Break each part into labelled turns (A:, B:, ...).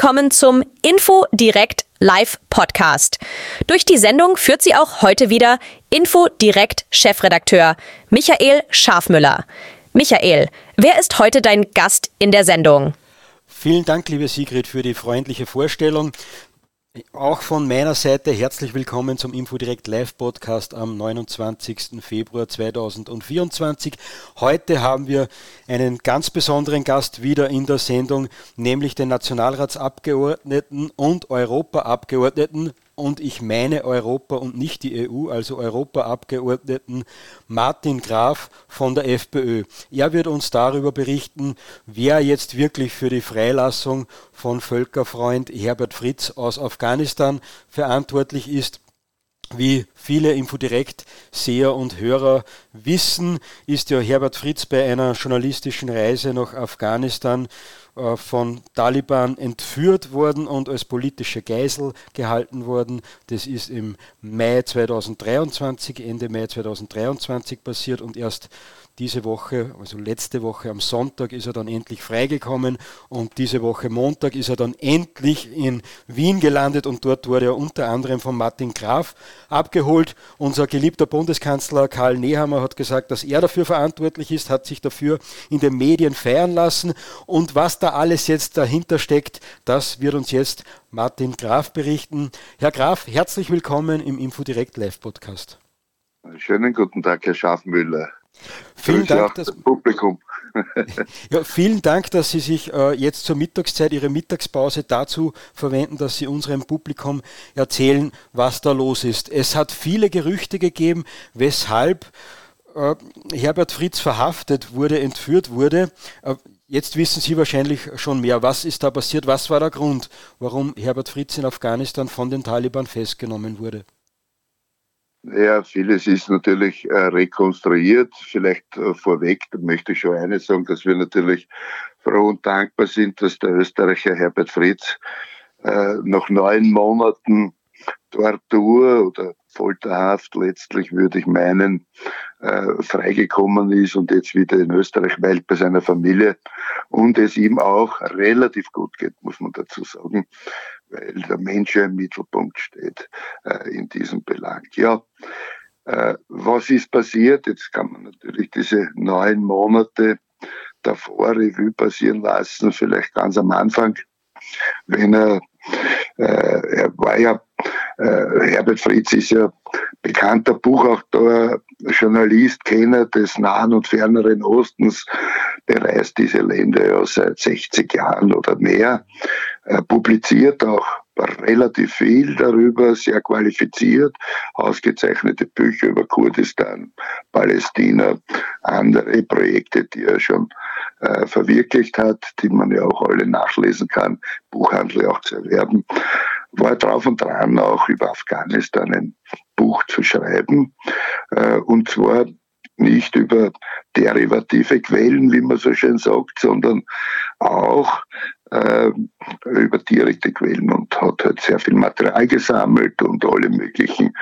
A: willkommen zum Info Direkt Live Podcast. Durch die Sendung führt sie auch heute wieder Info Direkt Chefredakteur Michael Schafmüller. Michael, wer ist heute dein Gast in der Sendung?
B: Vielen Dank, liebe Sigrid, für die freundliche Vorstellung. Auch von meiner Seite herzlich willkommen zum Infodirect Live Podcast am 29. Februar 2024. Heute haben wir einen ganz besonderen Gast wieder in der Sendung, nämlich den Nationalratsabgeordneten und Europaabgeordneten und ich meine Europa und nicht die EU, also Europaabgeordneten Martin Graf von der FPÖ. Er wird uns darüber berichten, wer jetzt wirklich für die Freilassung von Völkerfreund Herbert Fritz aus Afghanistan verantwortlich ist. Wie viele Infodirekt-Seher und Hörer wissen, ist ja Herbert Fritz bei einer journalistischen Reise nach Afghanistan äh, von Taliban entführt worden und als politische Geisel gehalten worden. Das ist im Mai 2023, Ende Mai 2023 passiert und erst diese Woche, also letzte Woche am Sonntag ist er dann endlich freigekommen und diese Woche Montag ist er dann endlich in Wien gelandet und dort wurde er unter anderem von Martin Graf abgeholt. Unser geliebter Bundeskanzler Karl Nehammer hat gesagt, dass er dafür verantwortlich ist, hat sich dafür in den Medien feiern lassen und was da alles jetzt dahinter steckt, das wird uns jetzt Martin Graf berichten. Herr Graf, herzlich willkommen im Infodirect Live Podcast.
C: Schönen guten Tag, Herr Schafmüller.
B: Vielen Dank, dass, Publikum. ja, vielen Dank, dass Sie sich äh, jetzt zur Mittagszeit Ihre Mittagspause dazu verwenden, dass Sie unserem Publikum erzählen, was da los ist. Es hat viele Gerüchte gegeben, weshalb äh, Herbert Fritz verhaftet wurde, entführt wurde. Äh, jetzt wissen Sie wahrscheinlich schon mehr. Was ist da passiert? Was war der Grund, warum Herbert Fritz in Afghanistan von den Taliban festgenommen wurde?
C: Ja, vieles ist natürlich äh, rekonstruiert. Vielleicht äh, vorweg, möchte ich schon eines sagen, dass wir natürlich froh und dankbar sind, dass der Österreicher Herbert Fritz äh, nach neun Monaten Tortur oder Folterhaft letztlich, würde ich meinen, äh, freigekommen ist und jetzt wieder in Österreich weilt bei seiner Familie und es ihm auch relativ gut geht, muss man dazu sagen weil der Mensch ja im Mittelpunkt steht äh, in diesem Belang. Ja, äh, was ist passiert? Jetzt kann man natürlich diese neun Monate davor Revue passieren lassen, vielleicht ganz am Anfang, wenn er, äh, er war ja, Herbert Fritz ist ja bekannter Buchautor, Journalist, Kenner des Nahen und Ferneren Ostens, bereist diese Länder ja seit 60 Jahren oder mehr, er publiziert auch relativ viel darüber, sehr qualifiziert, ausgezeichnete Bücher über Kurdistan, Palästina, andere Projekte, die er schon äh, verwirklicht hat, die man ja auch alle nachlesen kann, Buchhandel auch zu erwerben, war drauf und dran, auch über Afghanistan ein Buch zu schreiben. Äh, und zwar nicht über derivative Quellen, wie man so schön sagt, sondern auch äh, über direkte Quellen und hat halt sehr viel Material gesammelt und alle möglichen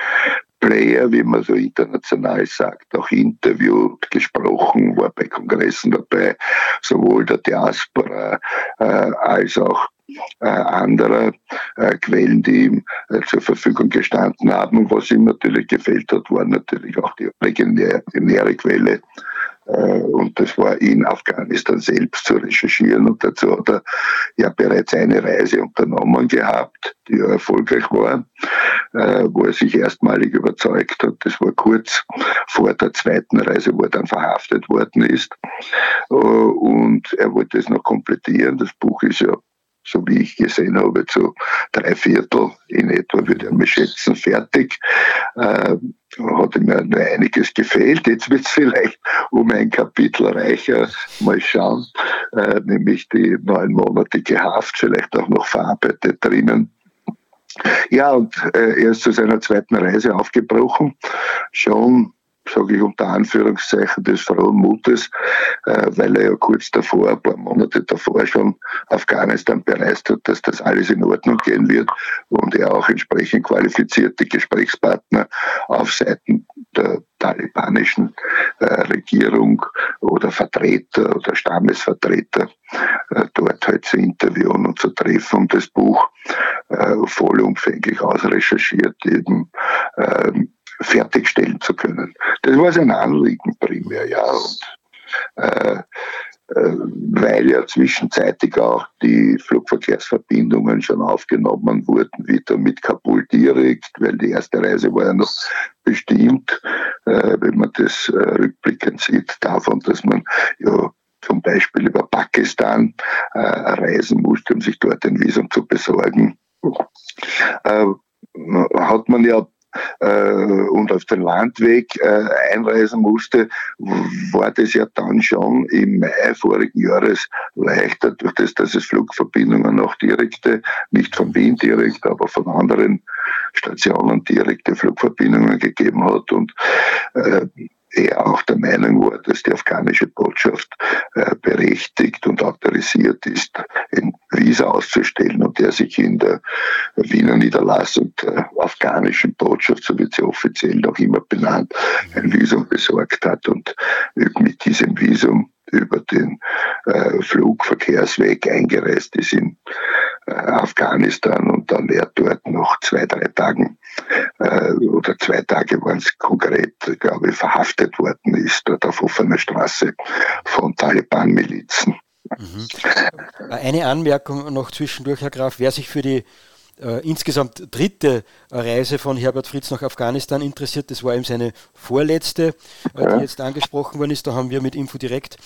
C: Player, wie man so international sagt, auch interviewt, gesprochen, war bei Kongressen dabei, sowohl der Diaspora äh, als auch anderer äh, Quellen, die ihm äh, zur Verfügung gestanden haben. Und was ihm natürlich gefällt hat, war natürlich auch die originäre Quelle äh, und das war in Afghanistan selbst zu recherchieren. Und dazu hat er ja bereits eine Reise unternommen gehabt, die ja erfolgreich war, äh, wo er sich erstmalig überzeugt hat. Das war kurz vor der zweiten Reise, wo er dann verhaftet worden ist. Äh, und er wollte es noch komplettieren. Das Buch ist ja so wie ich gesehen habe, zu drei Viertel in etwa, würde ich mal schätzen, fertig. Äh, hat mir nur einiges gefehlt. Jetzt wird es vielleicht um ein Kapitel reicher. Mal schauen, äh, nämlich die neunmonatige Haft, vielleicht auch noch verarbeitet drinnen. Ja, und äh, er ist zu seiner zweiten Reise aufgebrochen. Schon sage ich unter Anführungszeichen, des frohen Mutes, äh, weil er ja kurz davor, ein paar Monate davor schon Afghanistan bereist hat, dass das alles in Ordnung gehen wird und er auch entsprechend qualifizierte Gesprächspartner auf Seiten der talibanischen äh, Regierung oder Vertreter oder Stammesvertreter äh, dort halt zu interviewen und zu treffen und das Buch äh, vollumfänglich ausrecherchiert eben äh, fertigstellen zu können. Das war sein Anliegen primär, ja. Und, äh, äh, weil ja zwischenzeitig auch die Flugverkehrsverbindungen schon aufgenommen wurden, wieder mit Kabul direkt, weil die erste Reise war ja noch bestimmt, äh, wenn man das äh, rückblickend sieht, davon, dass man ja zum Beispiel über Pakistan reisen musste, um sich dort ein Visum zu besorgen. hat man ja äh, und auf den Landweg äh, einreisen musste, war das ja dann schon im Mai vorigen Jahres leichter, durch das, dass es Flugverbindungen auch direkte, nicht von Wien direkt, aber von anderen Stationen direkte Flugverbindungen gegeben hat. Und äh, er auch der Meinung war, dass die afghanische Botschaft äh, berechtigt und autorisiert ist, ein Visa auszustellen und der sich in der Wiener Niederlassung der afghanischen Botschaft, so wird sie offiziell noch immer benannt, ein Visum besorgt hat und mit diesem Visum über den äh, Flugverkehrsweg eingereist ist in Afghanistan und dann er dort noch zwei, drei Tagen äh, oder zwei Tage waren es konkret, glaube ich, verhaftet worden ist dort auf offener Straße von Taliban-Milizen.
B: Mhm. Eine Anmerkung noch zwischendurch, Herr Graf, wer sich für die äh, insgesamt dritte Reise von Herbert Fritz nach Afghanistan interessiert. Das war eben seine vorletzte, äh, die jetzt angesprochen worden ist. Da haben wir mit Infodirekt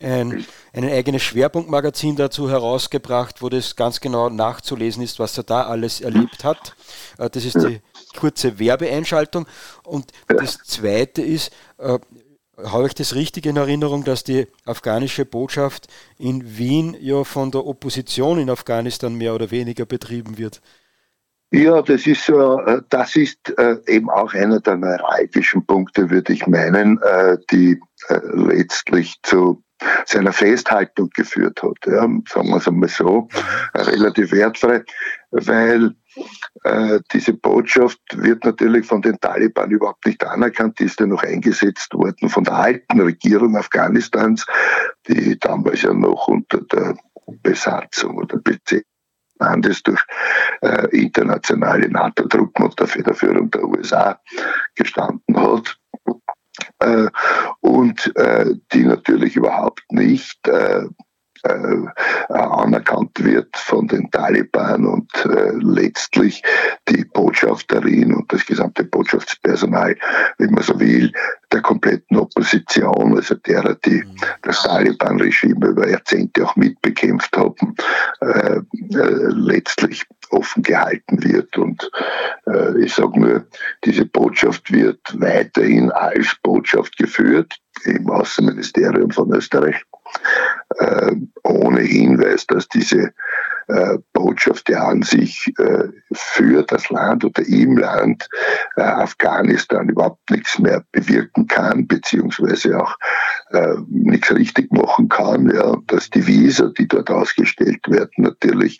B: ein, ein eigenes Schwerpunktmagazin dazu herausgebracht, wo das ganz genau nachzulesen ist, was er da alles erlebt hat. Äh, das ist die kurze Werbeeinschaltung. Und das zweite ist, äh, habe ich das richtig in Erinnerung, dass die afghanische Botschaft in Wien ja von der Opposition in Afghanistan mehr oder weniger betrieben wird?
C: Ja, das ist, äh, das ist äh, eben auch einer der neuralgischen Punkte, würde ich meinen, äh, die letztlich zu seiner Festhaltung geführt hat. Ja, sagen wir es einmal so, relativ wertfrei, weil diese Botschaft wird natürlich von den Taliban überhaupt nicht anerkannt, die ist ja noch eingesetzt worden von der alten Regierung Afghanistans, die damals ja noch unter der Besatzung oder Beziehung Landes durch äh, internationale NATO-Truppen und der Federführung der USA gestanden hat. Äh, und äh, die natürlich überhaupt nicht äh, anerkannt wird von den Taliban und äh, letztlich die Botschafterin und das gesamte Botschaftspersonal, wenn man so will, der kompletten Opposition, also derer, die mhm. das Taliban-Regime über Jahrzehnte auch mitbekämpft haben, äh, äh, letztlich offen gehalten wird. Und äh, ich sage nur, diese Botschaft wird weiterhin als Botschaft geführt im Außenministerium von Österreich ohne Hinweis, dass diese äh, Botschaft ja an sich äh, für das Land oder im Land äh, Afghanistan überhaupt nichts mehr bewirken kann, beziehungsweise auch äh, nichts richtig machen kann. Ja, dass die Visa, die dort ausgestellt werden, natürlich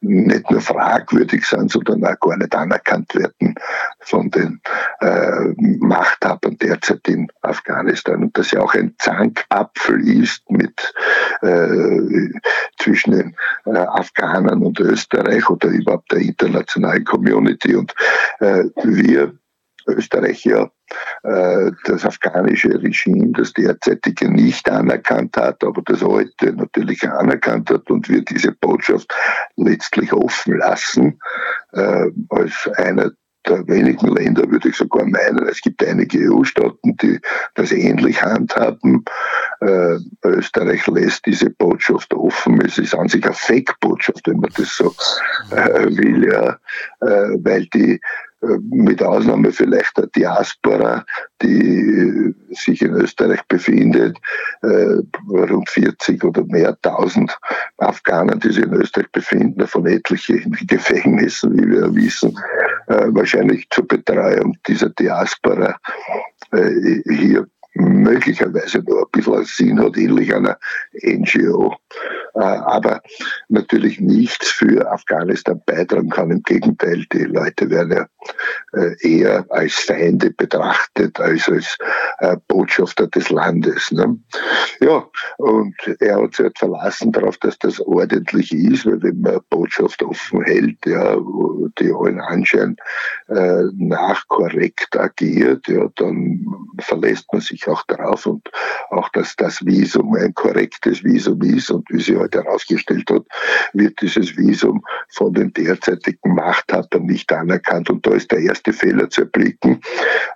C: nicht nur fragwürdig sind, sondern auch gar nicht anerkannt werden von den äh, Machthabern derzeit in Afghanistan. Und dass ja auch ein Zankapfel ist mit äh, zwischen den äh, Afghanen und Österreich oder überhaupt der internationalen Community. Und äh, wir Österreicher äh, das afghanische Regime, das derzeitige nicht anerkannt hat, aber das alte natürlich anerkannt hat und wir diese Botschaft letztlich offen lassen, äh, als einer der wenigen Länder, würde ich sogar meinen. Es gibt einige EU-Staaten, die das ähnlich handhaben. Äh, Österreich lässt diese Botschaft offen. Es ist an sich eine Fake-Botschaft, wenn man das so äh, will, ja, äh, weil die mit Ausnahme vielleicht der Diaspora, die sich in Österreich befindet, äh, rund 40 oder mehr tausend Afghanen, die sich in Österreich befinden, davon etliche in Gefängnissen, wie wir wissen, äh, wahrscheinlich zur Betreuung dieser Diaspora äh, hier möglicherweise nur ein bisschen Sinn hat, ähnlich einer NGO äh, aber natürlich nichts für Afghanistan beitragen kann. Im Gegenteil, die Leute werden ja äh, eher als Feinde betrachtet als als äh, Botschafter des Landes. Ne? Ja, und er hat sich halt verlassen darauf, dass das ordentlich ist, weil wenn man Botschaft offen hält, ja, die allen Anschein äh, nach korrekt agiert, ja, dann verlässt man sich auch darauf und auch, dass das Visum ein korrektes Visum ist und wie sie heute herausgestellt hat, wird dieses Visum von den derzeitigen Machthabern nicht anerkannt und da ist der erste Fehler zu erblicken,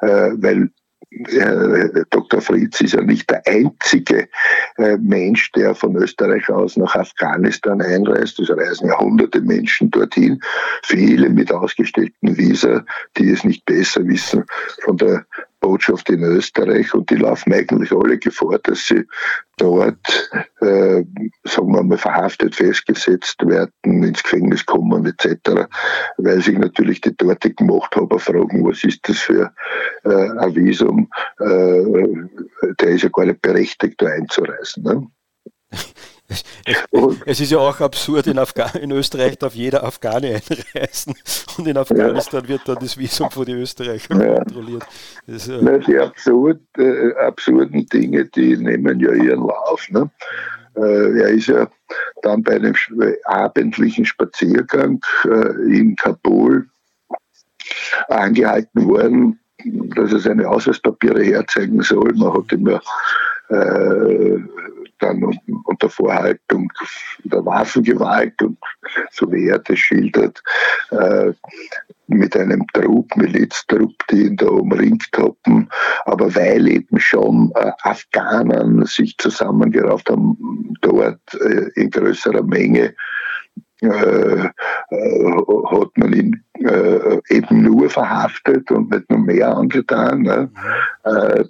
C: äh, weil äh, Dr. Fritz ist ja nicht der einzige äh, Mensch, der von Österreich aus nach Afghanistan einreist. Es reisen ja hunderte Menschen dorthin, viele mit ausgestellten Visa, die es nicht besser wissen von der Botschaft in Österreich und die laufen eigentlich alle Gefahr, dass sie dort, äh, sagen wir mal, verhaftet, festgesetzt werden, ins Gefängnis kommen etc., weil sich natürlich die dortigen Machthaber fragen, was ist das für äh, ein Visum, äh, der ist ja gar nicht berechtigt, da einzureisen. Ne?
B: Es, es, ist ja auch absurd, in, in Österreich darf jeder Afghane einreisen und in Afghanistan ja. wird dann das Visum von den Österreichern ja. kontrolliert.
C: Das, äh Na, die absurd, äh, absurden Dinge, die nehmen ja ihren Lauf. Ne? Äh, er ist ja dann bei einem abendlichen Spaziergang äh, in Kabul angehalten worden, dass er seine Ausweispapiere herzeigen soll. Man hat ihm ja äh, dann unter Vorhaltung der Waffengewalt und so wie er das schildert, äh, mit einem Trupp, Miliztrupp, die ihn da umringt hatten, aber weil eben schon äh, Afghanen sich zusammengerauft haben, dort äh, in größerer Menge, äh, äh, hat man ihn äh, eben nur verhaftet und nicht nur mehr angetan, ne? äh,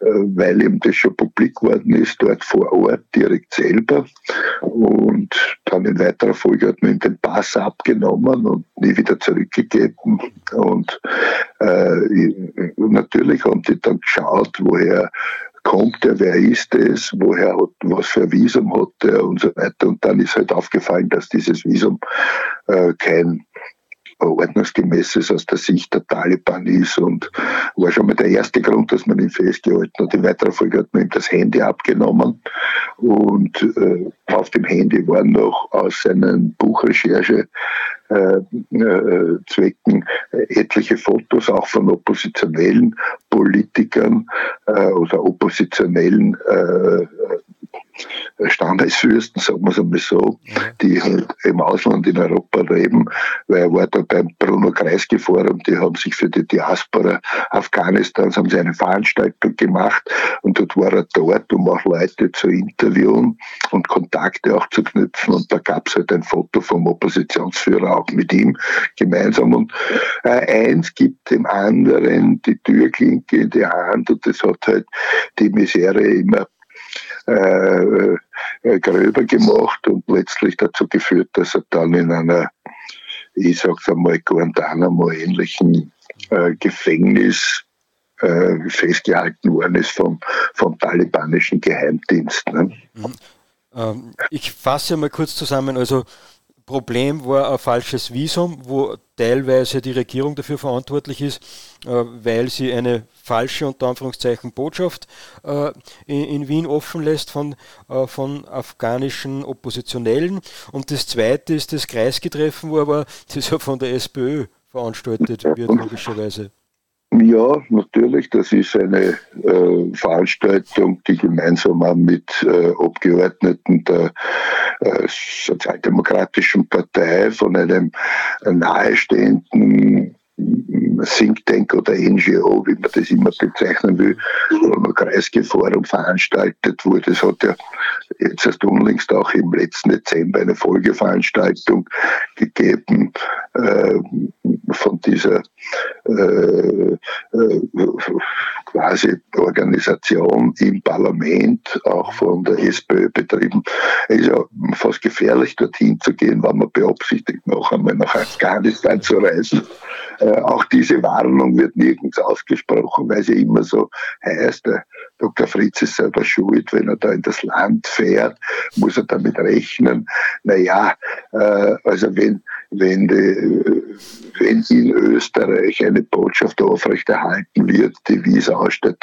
C: weil eben das schon publik geworden ist, dort vor Ort direkt selber. Und dann in weiterer Folge hat man ihm den Pass abgenommen und nie wieder zurückgegeben. Und äh, natürlich haben die dann geschaut, woher kommt er, wer ist es, woher hat, was für ein Visum hat er und so weiter. Und dann ist halt aufgefallen, dass dieses Visum äh, kein ordnungsgemäßes aus der Sicht der Taliban ist und war schon mal der erste Grund, dass man ihn festgehalten hat. In weiterer Folge hat man ihm das Handy abgenommen und äh, auf dem Handy waren noch aus seinen Buchrecherche Zwecken etliche Fotos auch von oppositionellen Politikern äh, oder oppositionellen äh, Standesfürsten, sagen wir es einmal so, die halt im Ausland in Europa leben, weil er war da beim Bruno Kreisky Forum, die haben sich für die Diaspora Afghanistans haben sie eine Veranstaltung gemacht und dort war er dort, um auch Leute zu interviewen und Kontakte auch zu knüpfen. Und da gab es halt ein Foto vom Oppositionsführer auch mit ihm gemeinsam. Und äh, eins gibt dem anderen die Türklinke in die Hand und das hat halt die Misere immer äh, äh, gröber gemacht und letztlich dazu geführt, dass er dann in einer, ich sag's einmal, Guantanamo-ähnlichen äh, Gefängnis äh, festgehalten worden ist vom, vom talibanischen Geheimdienst. Ne?
B: Mhm. Ähm, ich fasse mal kurz zusammen. Also Problem war ein falsches Visum, wo teilweise die Regierung dafür verantwortlich ist, äh, weil sie eine falsche unter Anführungszeichen Botschaft äh, in, Wien offen lässt von, äh, von afghanischen Oppositionellen. Und das zweite ist das Kreisgetreffen, wo aber das ja von der SPÖ veranstaltet wird, logischerweise.
C: Ja, natürlich. Das ist eine äh, Veranstaltung, die gemeinsam mit äh, Abgeordneten der äh, Sozialdemokratischen Partei von einem nahestehenden Think Tank oder NGO, wie man das immer bezeichnen will, Bruno Kreisky Forum veranstaltet wurde. Es hat ja jetzt erst unlängst auch im letzten Dezember eine Folgeveranstaltung gegeben äh, von dieser äh, äh, quasi Organisation im Parlament, auch von der SPÖ betrieben. Es ist ja fast gefährlich, dorthin zu gehen, wenn man beabsichtigt, noch einmal nach Afghanistan zu reisen. Äh, auch diese Warnung wird nirgends ausgesprochen, weil sie immer so heißt, Dr. Fritz ist selber schuld, wenn er da in das Land fährt, muss er damit rechnen. Naja, äh, also wenn, wenn, die, wenn in Österreich eine Botschaft aufrechterhalten wird, die wie es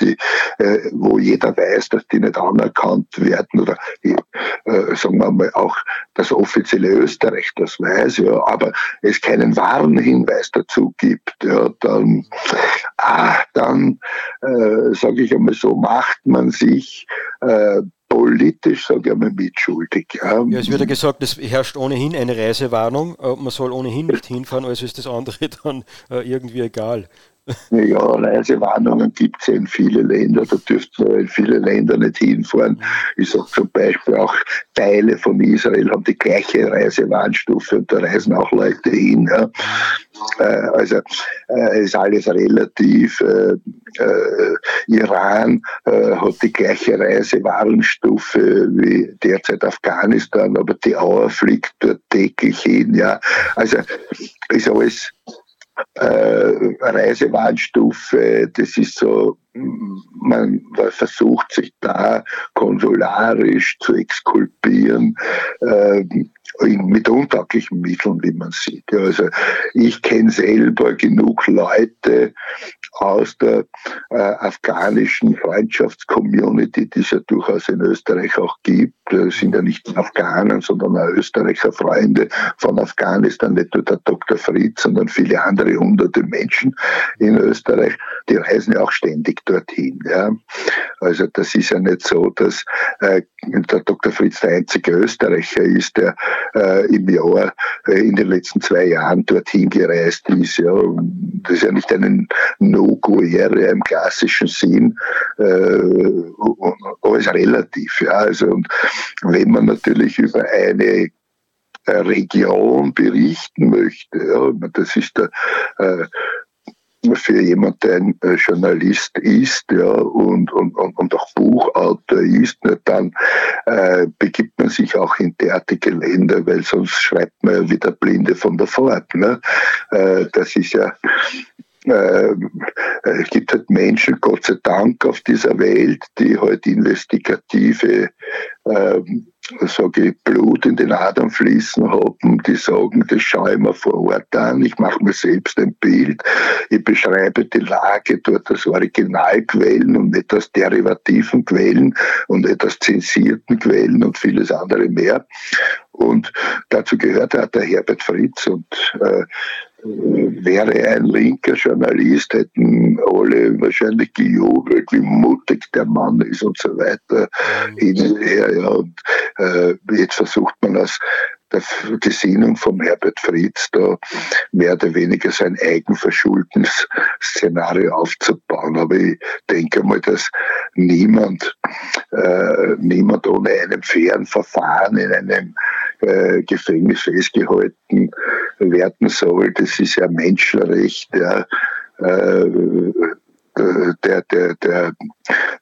C: die, äh, wo jeder weiß, dass die nicht anerkannt werden oder äh, sagen wir mal auch das offizielle Österreich das weiß, ja, aber es keinen wahren Hinweis dazu gibt, ja, dann, ah, dann äh, sage ich einmal so, macht man sich äh, politisch, sage ich einmal, mitschuldig.
B: Ja. ja, es wird ja gesagt, es herrscht ohnehin eine Reisewarnung. Äh, man soll ohnehin nicht hinfahren, also ist das andere dann äh, irgendwie egal.
C: Ja, Reisewarnungen gibt es in viele Länder, da dürften wir in viele Länder nicht hinfahren. Ich sage zum Beispiel auch, Teile von Israel haben die gleiche Reisewarnstufe und da reisen auch Leute hin. Ja. Äh, also äh, ist alles relativ. Äh, Iran hat die gleiche Reisewarnstufe wie derzeit Afghanistan, aber die Auer fliegt dort täglich hin. Ja. Also ist alles Reisewarnstufe, das ist so, man, versucht sich da konsularisch zu exkulpieren. Äh, mit untauglichen Mitteln, wie man sieht. Also ich kenne selber genug Leute aus der äh, afghanischen Freundschaftscommunity, die es ja durchaus in Österreich auch gibt. Das sind ja nicht Afghanen, sondern auch Österreicher Freunde von Afghanistan, nicht nur der Dr. Fritz, sondern viele andere hunderte Menschen in Österreich, die reisen ja auch ständig dorthin. Ja. Also das ist ja nicht so, dass äh, der Dr. Fritz der einzige Österreicher ist, der im Jahr äh, in den letzten zwei Jahren dorthin gereist ist. Ja. Das ist ja nicht eine No-Go-Area im klassischen Sinn, äh, alles relativ. Ja. Also, und wenn man natürlich über eine äh, Region berichten möchte. Ja, das ist der, äh, für jemand, der ein äh, Journalist ist ja, und, und, und auch Buchautor ist, ne, dann äh, begibt man sich auch in derartige Länder, weil sonst schreibt man ja wieder Blinde von der Fahrt. Ne? Äh, das ist ja äh, es gibt halt Menschen, Gott sei Dank, auf dieser Welt, die halt investigative äh, sage ich, Blut in den Adern fließen haben, die sagen, das schaue ich mir vor Ort an, ich mache mir selbst ein Bild, ich beschreibe die Lage dort aus Originalquellen und nicht aus derivativen Quellen und nicht aus zensierten Quellen und vieles andere mehr. Und dazu gehört auch der Herbert Fritz und äh, wäre ein linker Journalist, hätten alle wahrscheinlich gejubelt, wie mutig der Mann ist und so weiter. Mhm. Hin und her, ja. Und äh, jetzt versucht man aus der Gesinnung vom Herbert Fritz da mehr oder weniger sein eigenverschuldenes Szenario aufzubauen. Aber ich denke mal, dass niemand, äh, niemand ohne einem fairen Verfahren in einem äh, Gefängnis festgehalten werden soll. Das ist ja Menschenrecht, ja, äh, der, der, der,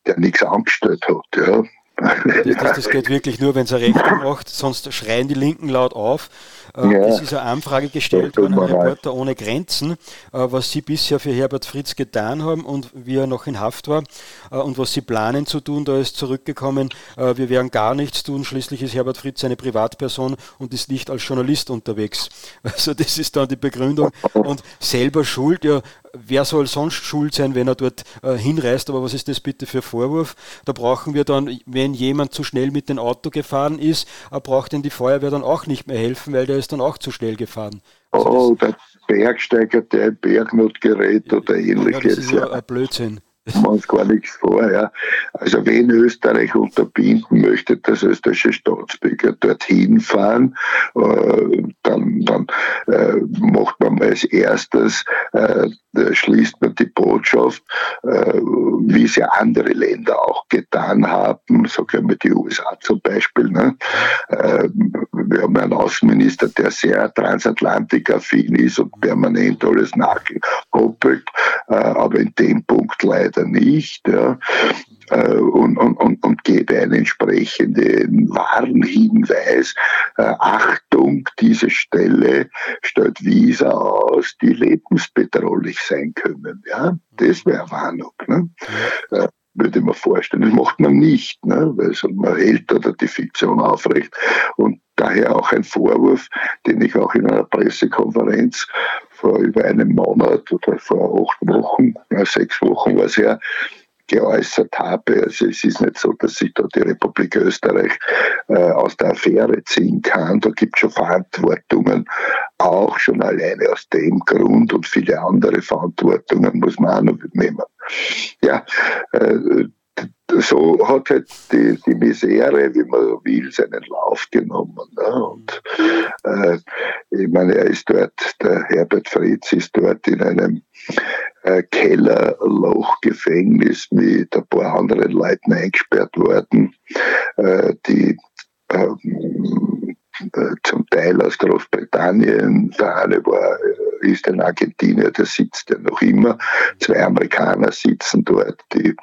C: der nichts angestellt hat. Ja.
B: Das, das, geht wirklich nur, wenn es eine Rechnung macht, sonst schreien die Linken laut auf. Äh, ja. Es ist eine Anfrage gestellt worden an Reporter ohne Grenzen, äh, was Sie bisher für Herbert Fritz getan haben und wie er noch in Haft war äh, und was Sie planen zu tun. Da ist zurückgekommen, wir werden gar nichts tun. Schließlich ist Herbert Fritz eine Privatperson und ist nicht als Journalist unterwegs. Also das ist dann die Begründung. Und selber schuld, ja, wer soll sonst schuld sein, wenn er dort äh, hinreist? Aber was ist das bitte für Vorwurf? Da brauchen wir dann, wenn jemand zu schnell mit dem Auto gefahren ist, äh, braucht denn die Feuerwehr dann auch nicht mehr helfen, weil der ist dann auch zu schnell gefahren.
C: Also oh, der Bergsteiger, der ein Bergnotgerät oder ähnliches. Ja, das
B: ist ja ein Blödsinn
C: uns gar nichts vor. Ja. Also wenn Österreich unterbinden möchte, dass österreichische Staatsbürger dorthin fahren, äh, dann, dann äh, macht man als erstes, äh, schließt man die Botschaft, äh, wie es ja andere Länder auch getan haben, sagen wir die USA zum Beispiel. Ne? Äh, wir haben einen Außenminister, der sehr transatlantikaffin ist und permanent alles nachkoppelt, äh, aber in dem Punkt leider er nicht. Ja, äh, und, und, und, und gebe einen entsprechenden Warnhinweis. Äh, Achtung, diese Stelle stellt Visa aus, die lebensbedrohlich sein können. Ja, das wäre Warnung. Ne? Ja. Würde ich mir vorstellen. Das macht man nicht, ne? weil man hält oder die Fiktion aufrecht. Und daher auch ein Vorwurf, den ich auch in einer Pressekonferenz vor über einem Monat oder vor acht Wochen, sechs Wochen war es ja, geäußert habe. Also es ist nicht so, dass sich da die Republik Österreich äh, aus der Affäre ziehen kann. Da gibt es schon Verantwortungen, auch schon alleine aus dem Grund und viele andere Verantwortungen muss man auch noch nehmen. Ja, äh, so hat halt die, die Misere, wie man so will, seinen Lauf genommen. Ne? Und äh, ich meine, er ist dort, der Herbert Fritz ist dort in einem äh, Kellerlochgefängnis mit ein paar anderen Leuten eingesperrt worden, äh, die ähm, äh, zum Teil aus Großbritannien. Der eine war, äh, ist ein Argentinier, der sitzt ja noch immer. Zwei Amerikaner sitzen dort, die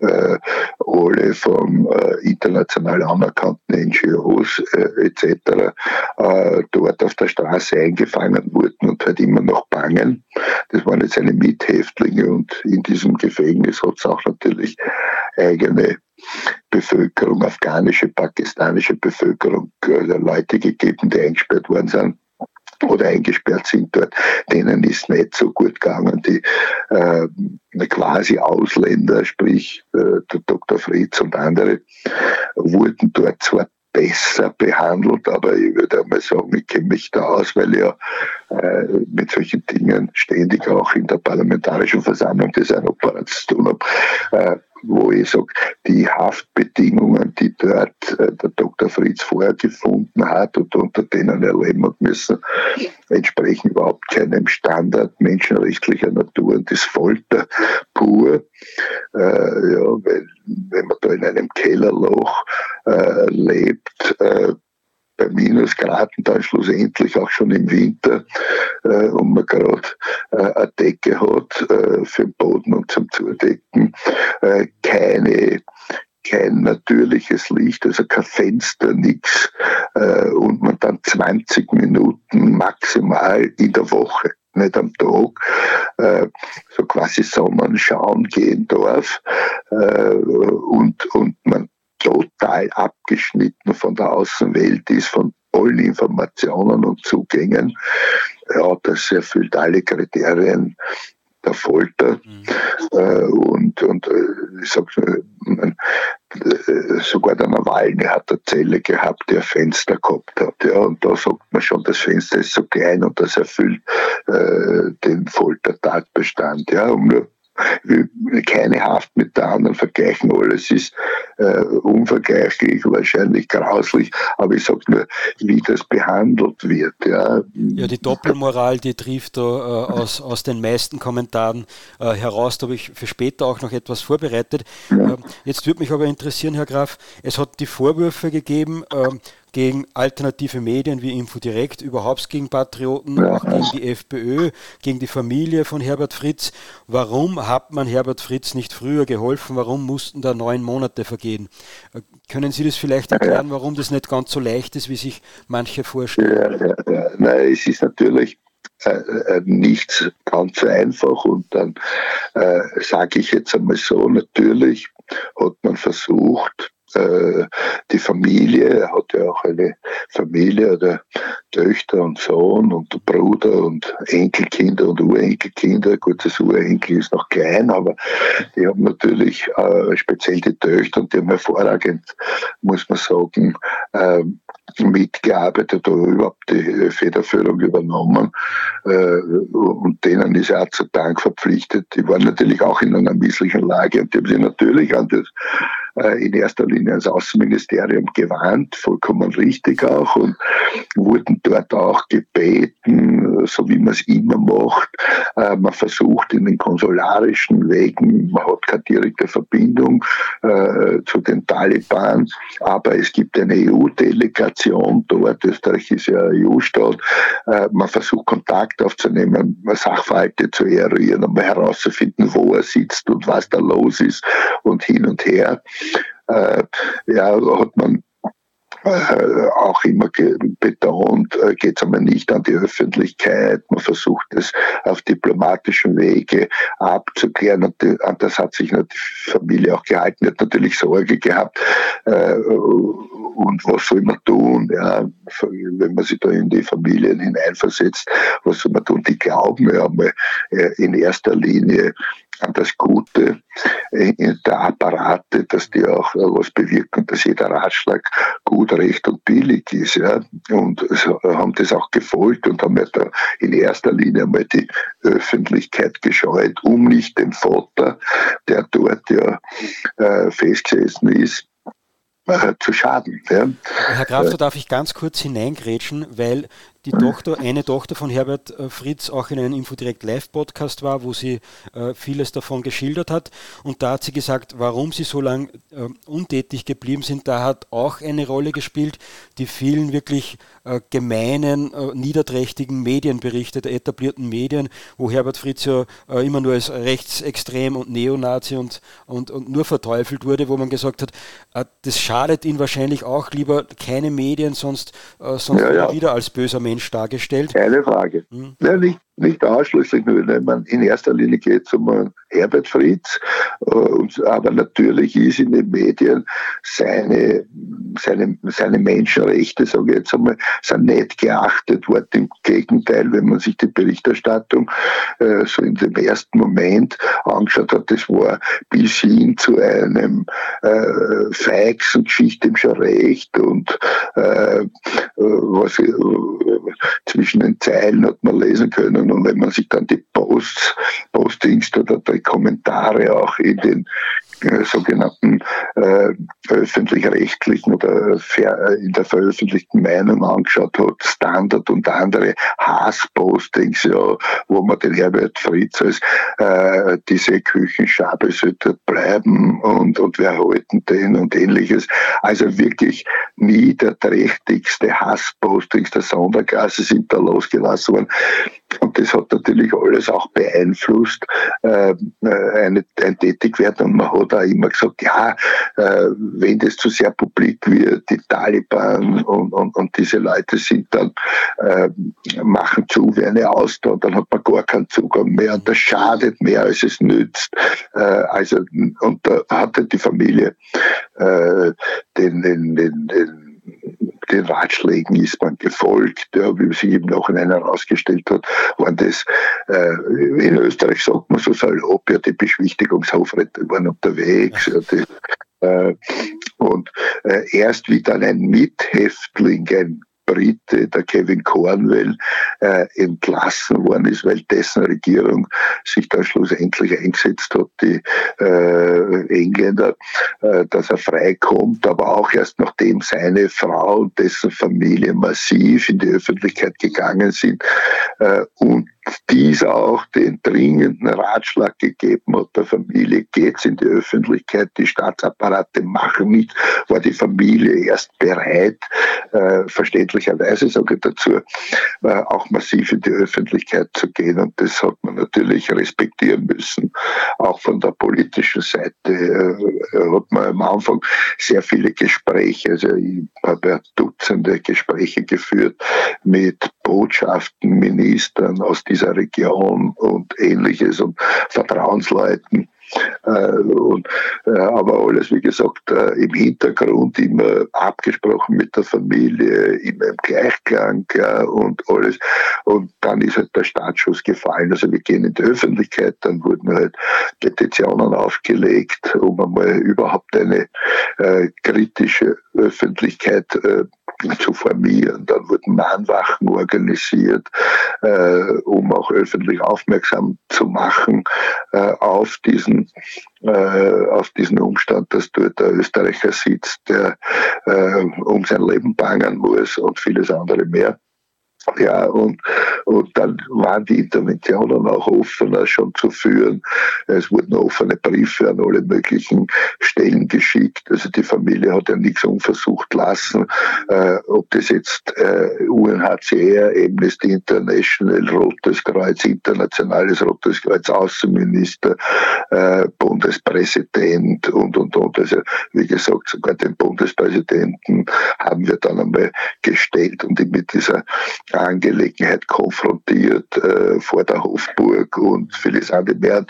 C: äh, alle vom äh, international anerkannten NGOs äh, etc. Äh, dort auf der Straße eingefangen wurden und halt immer noch bangen. Das waren jetzt seine Mithäftlinge und in diesem Gefängnis hat es auch natürlich eigene Bevölkerung, afghanische, pakistanische Bevölkerung, äh, Leute gegeben, die eingesperrt worden sind oder eingesperrt sind dort, denen ist nicht so gut gegangen. Die äh, quasi Ausländer, sprich äh, der Dr. Fritz und andere, wurden dort zwar besser behandelt, aber ich würde einmal sagen, ich kenne mich da aus, weil ich ja äh, mit solchen Dingen ständig auch in der Parlamentarischen Versammlung des Europarats zu tun habe. Äh, wo ich sage, die Haftbedingungen, die dort äh, der Dr. Fritz vorher gefunden hat und unter denen er leben hat müssen, entsprechen überhaupt keinem Standard menschenrechtlicher Natur und das Folter pur. Äh, ja, weil, wenn man da in einem Kellerloch äh, lebt, äh, bei Minusgraden dann schlussendlich auch schon im Winter äh, und man gerade äh, eine Decke hat äh, für den Boden und zum Zudecken, äh, keine kein natürliches Licht, also kein Fenster, nichts äh, und man dann 20 Minuten maximal in der Woche nicht am Tag, äh, so quasi Sonnenschauen gehen darf. Äh, und, und man total abgeschnitten von der Außenwelt ist, von allen Informationen und Zugängen. Ja, das erfüllt alle Kriterien der Folter. Mhm. Äh, und, und äh, ich sag äh, sogar der Nawalny hat eine Zelle gehabt, die ein Fenster gehabt hat. Ja, und da sagt man schon, das Fenster ist so klein und das erfüllt äh, den Foltertatbestand. Ja, um nur keine Haft mit der anderen vergleichen. Alles ist äh, unvergleichlich, wahrscheinlich grauslich, aber ich sage nur, wie das behandelt wird. Ja,
B: ja die Doppelmoral, die trifft da äh, aus, aus den meisten Kommentaren äh, heraus. Da habe ich für später auch noch etwas vorbereitet. Ja. Ähm, jetzt würde mich aber interessieren, Herr Graf, es hat die Vorwürfe gegeben, ähm, gegen alternative Medien wie Infodirekt, überhaupt gegen Patrioten, auch gegen die FPÖ, gegen die Familie von Herbert Fritz. Warum hat man Herbert Fritz nicht früher geholfen? Warum mussten da neun Monate vergehen? Äh, können Sie das vielleicht erklären, warum das nicht ganz so leicht ist, wie sich manche vorstellen?
C: Ja, ja, ja. Nein, es ist natürlich äh, äh nicht ganz einfach und dann äh, sage ich jetzt einmal so, natürlich hat man versucht, die Familie, er hat ja auch eine Familie oder Töchter und Sohn und Bruder und Enkelkinder und Urenkelkinder. Gut, das Urenkel ist noch klein, aber die haben natürlich äh, speziell die Töchter und die haben hervorragend, muss man sagen, äh, mitgearbeitet oder überhaupt die Federführung übernommen. Äh, und denen ist er auch zu Dank verpflichtet. Die waren natürlich auch in einer misslichen Lage und die haben sich natürlich an das äh, in erster Linie ans Außenministerium gewarnt, vollkommen richtig auch, und wurden dort auch gebeten, so wie man es immer macht. Äh, man versucht in den konsularischen Wegen, man hat keine direkte Verbindung äh, zu den Taliban, aber es gibt eine EU-Delegation dort, Österreich ist ja EU-Staat, man versucht Kontakt aufzunehmen, Sachverhalte zu eruieren, um herauszufinden, wo er sitzt und was da los ist und hin und her äh, ja, hat man äh, auch immer betont, äh, geht es einmal nicht an die Öffentlichkeit. Man versucht es auf diplomatischen Wege abzuklären. Und an das hat sich die Familie auch gehalten, hat natürlich Sorge gehabt. Äh, und was soll man tun, ja, wenn man sich da in die Familien hineinversetzt, was soll man tun? Die glauben ja einmal in erster Linie an das Gute der Apparate, dass die auch was bewirken, dass jeder Ratschlag gut, recht und billig ist. Ja. Und haben das auch gefolgt und haben ja da in erster Linie einmal die Öffentlichkeit gescheut, um nicht dem Vater, der dort ja äh, festgesessen ist, äh, zu schaden. Ja.
B: Herr Graf, da darf ich ganz kurz hineingrätschen, weil die Tochter, eine Tochter von Herbert äh, Fritz auch in einem Infodirect Live Podcast war, wo sie äh, vieles davon geschildert hat. Und da hat sie gesagt, warum sie so lange äh, untätig geblieben sind. Da hat auch eine Rolle gespielt, die vielen wirklich äh, gemeinen, äh, niederträchtigen Medienberichte der etablierten Medien, wo Herbert Fritz ja äh, immer nur als rechtsextrem und Neonazi und, und, und nur verteufelt wurde, wo man gesagt hat, das schadet ihn wahrscheinlich auch lieber keine Medien, sonst, sonst ja, ja. wieder als böser Mensch Mensch dargestellt?
C: Keine Frage. Hm. Ja, nicht, nicht ausschließlich wenn man in erster Linie geht zum Herbert Fritz, äh, aber natürlich ist in den Medien seine, seine, seine Menschenrechte, sage ich jetzt einmal, sind nicht geachtet worden. Im Gegenteil, wenn man sich die Berichterstattung äh, so in dem ersten Moment angeschaut hat, das war bis hin zu einem äh, feixen Geschichte im Recht und äh, äh was zwischen den Zeilen hat man lesen können und wenn man sich dann die Posts, Postings oder die Kommentare auch in den sogenannten äh, öffentlich-rechtlichen oder äh, in der veröffentlichten Meinung angeschaut hat, Standard und andere Hasspostings, ja, wo man den Herbert Fritz als äh, diese Küchenschabe sollte bleiben und, und wer halten den und ähnliches. Also wirklich niederträchtigste Hasspostings der Sonderklasse sind da losgelassen worden. Und das hat natürlich alles auch beeinflusst, äh, äh eine, ein Tätigwerden. Und man hat auch immer gesagt, ja, äh, wenn das zu sehr publik wird, die Taliban und, und, und diese Leute sind dann, äh, machen zu wie eine Auster, dann hat man gar keinen Zugang mehr. Und das schadet mehr, als es nützt. Äh, also, und da hatte die Familie äh, den, den, den, den den Ratschlägen ist man gefolgt, ja, wie sich im Nachhinein herausgestellt hat, waren das, äh, in Österreich sagt man so salopp, ja, die Beschwichtigungshofräte waren unterwegs, ja, die, äh, und äh, erst wie dann ein Mithäftling, ein Brite, der Kevin Cornwell, äh, entlassen worden ist, weil dessen Regierung sich da schlussendlich eingesetzt hat, die äh, Engländer, äh, dass er freikommt, aber auch erst nachdem seine Frau und dessen Familie massiv in die Öffentlichkeit gegangen sind äh, und dieser auch den dringenden Ratschlag gegeben hat der Familie, geht's in die Öffentlichkeit, die Staatsapparate machen nichts, war die Familie erst bereit, äh, verständlicherweise sage ich dazu, äh, auch massiv in die Öffentlichkeit zu gehen und das hat man natürlich respektieren müssen. Auch von der politischen Seite äh, hat man am Anfang sehr viele Gespräche, also ich habe ja Dutzende Gespräche geführt mit Botschaften, Ministern aus dieser Region und ähnliches und Vertrauensleuten. Äh, und, äh, aber alles, wie gesagt, äh, im Hintergrund immer abgesprochen mit der Familie, immer im Gleichklang und alles. Und dann ist halt der Startschuss gefallen. Also wir gehen in die Öffentlichkeit, dann wurden halt Petitionen aufgelegt, um einmal überhaupt eine kritische Öffentlichkeit äh, zu formieren. Dann wurden Mahnwachen organisiert, äh, um auch öffentlich aufmerksam zu machen äh, auf diesen äh, auf diesen Umstand, dass dort der Österreicher sitzt, der äh, um sein Leben bangen muss und vieles andere mehr. Ja, und, und dann waren die Interventionen auch offener schon zu führen. Es wurden offene Briefe an alle möglichen Stellen geschickt. Also die Familie hat ja nichts unversucht lassen. Äh, ob das jetzt äh, UNHCR, Amnesty International, Rotes Kreuz, Internationales Rotes Kreuz, Außenminister, äh, Bundespräsident und, und, und. Also wie gesagt, sogar den Bundespräsidenten haben wir dann einmal gestellt und mit dieser Angelegenheit konfrontiert äh, vor der Hofburg und vieles andere mehr.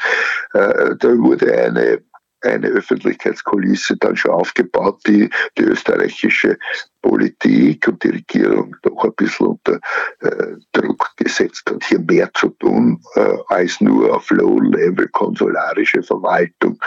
C: Äh, da wurde eine eine Öffentlichkeitskulisse dann schon aufgebaut, die die österreichische Politik und die Regierung doch ein bisschen unter äh, Druck gesetzt hat, hier mehr zu tun äh, als nur auf Low-Level konsularische Verwaltung,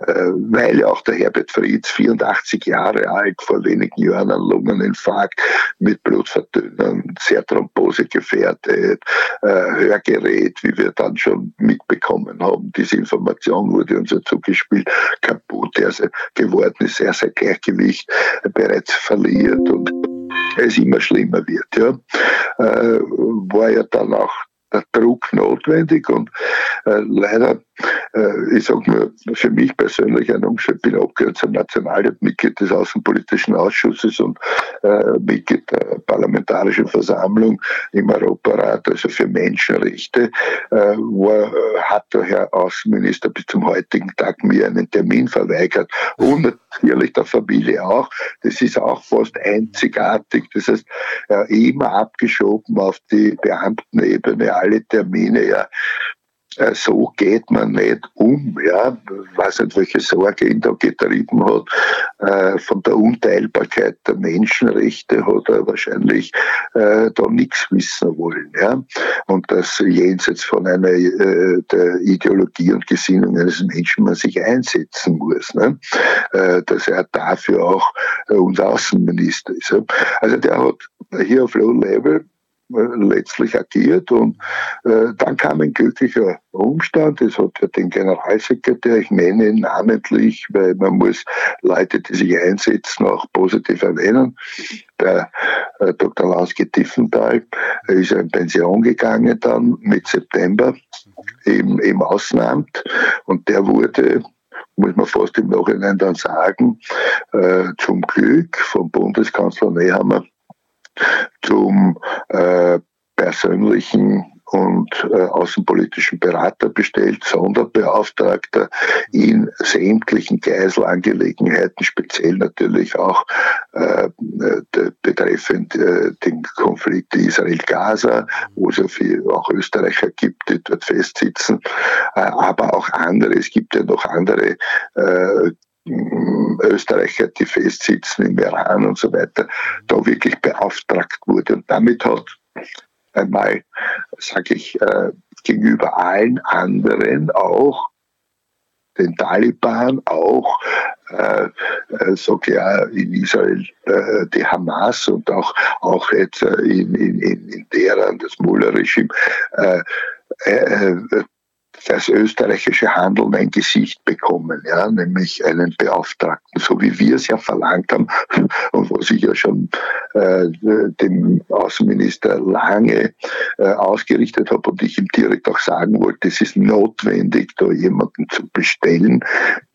C: äh, weil auch der Herbert Frieds, 84 Jahre alt, vor wenigen Jahren an Lungeninfarkt mit Blutverdünnern, sehr Thrombose gefährdet, äh, Hörgerät, wie wir dann schon mitbekommen haben, diese Information wurde uns ja zugespielt, kaputt, also geworden ist, sehr, sehr Gleichgewicht bereits verliert und es immer schlimmer wird. Ja. Äh, war ja dann auch Druck notwendig und äh, leider äh, ich sage nur, für mich persönlich ein Umstand, bin Abgeordneter zum Nationalrat, Mitglied des Außenpolitischen Ausschusses und äh, Mitglied der Parlamentarischen Versammlung im Europarat, also für Menschenrechte, äh, war, hat der Herr Außenminister bis zum heutigen Tag mir einen Termin verweigert und natürlich der Familie auch. Das ist auch fast einzigartig. Das heißt, äh, immer abgeschoben auf die Beamtenebene, alle Termine, ja. Äh, so geht man nicht um. Ja, ich weiß nicht, welche Sorge ihn da getrieben hat. Äh, von der Unteilbarkeit der Menschenrechte hat er wahrscheinlich äh, da nichts wissen wollen. Ja, und dass jenseits von einer der Ideologie und Gesinnung eines Menschen man sich einsetzen muss. Ne? dass er dafür auch unser Außenminister ist. Also der hat hier auf Low Level letztlich agiert. Und äh, dann kam ein glücklicher Umstand. Es hat ja den Generalsekretär, ich nenne ihn namentlich, weil man muss Leute, die sich einsetzen, auch positiv erwähnen. Der äh, Dr. Lauske Tiffenthal ist in Pension gegangen dann mit September im, im Außenamt und der wurde muss man fast im Nachhinein dann sagen, äh, zum Glück vom Bundeskanzler Nehammer zum äh, persönlichen und äh, außenpolitischen Berater bestellt, Sonderbeauftragter in sämtlichen Geiselangelegenheiten, speziell natürlich auch äh, betreffend äh, den Konflikt Israel-Gaza, wo es ja viel auch Österreicher gibt, die dort festsitzen, äh, aber auch andere. Es gibt ja noch andere äh, Österreicher, die festsitzen im Iran und so weiter, da wirklich beauftragt wurde. Und damit hat einmal, sage ich, äh, gegenüber allen anderen auch den Taliban auch, äh, äh, ja, in Israel äh, die Hamas und auch, auch jetzt in, in, in Teheran das Mullah-Regime das österreichische Handeln ein Gesicht bekommen, ja, nämlich einen Beauftragten, so wie wir es ja verlangt haben und was ich ja schon äh, dem Außenminister lange äh, ausgerichtet habe und ich ihm direkt auch sagen wollte, es ist notwendig, da jemanden zu bestellen,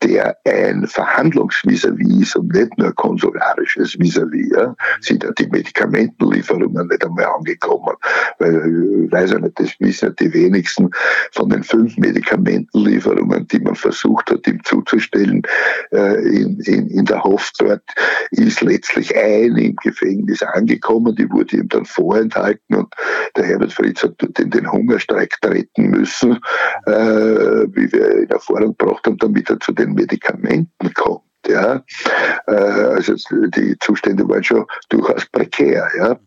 C: der ein Verhandlungsvis-à-vis ist und nicht nur konsularisches Vis-à-vis. Ja. Sind ja die Medikamentenlieferungen nicht einmal angekommen, weil, ich weiß ja nicht, das wissen ja die wenigsten von den fünf Medikamentenlieferungen, die man versucht hat, ihm zuzustellen, äh, in, in, in der Hoff dort, ist letztlich eine im Gefängnis angekommen, die wurde ihm dann vorenthalten und der Herbert Fritz hat in den Hungerstreik treten müssen, äh, wie wir in Erfahrung gebracht haben, damit er zu den Medikamenten kommt. Ja. Äh, also die Zustände waren schon durchaus prekär. Ja.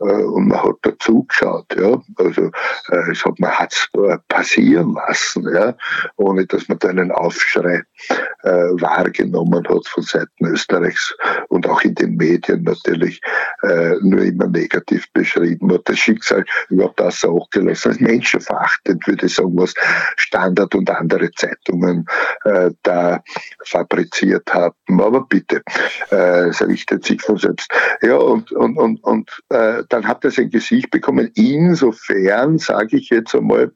C: Äh, und man hat dazu geschaut. Ja. Also äh, es hat, man hat es passieren lassen, ja, ohne dass man da einen Aufschrei äh, wahrgenommen hat von Seiten Österreichs und auch in den Medien natürlich äh, nur immer negativ beschrieben hat. Das Schicksal überhaupt das auch gelassen. Als menschenverachtend würde ich sagen, was Standard und andere Zeitungen äh, da fabriziert haben aber bitte, äh, es richtet sich von selbst. Ja, und, und, und, und äh, dann hat er sein Gesicht bekommen. Insofern, sage ich jetzt einmal,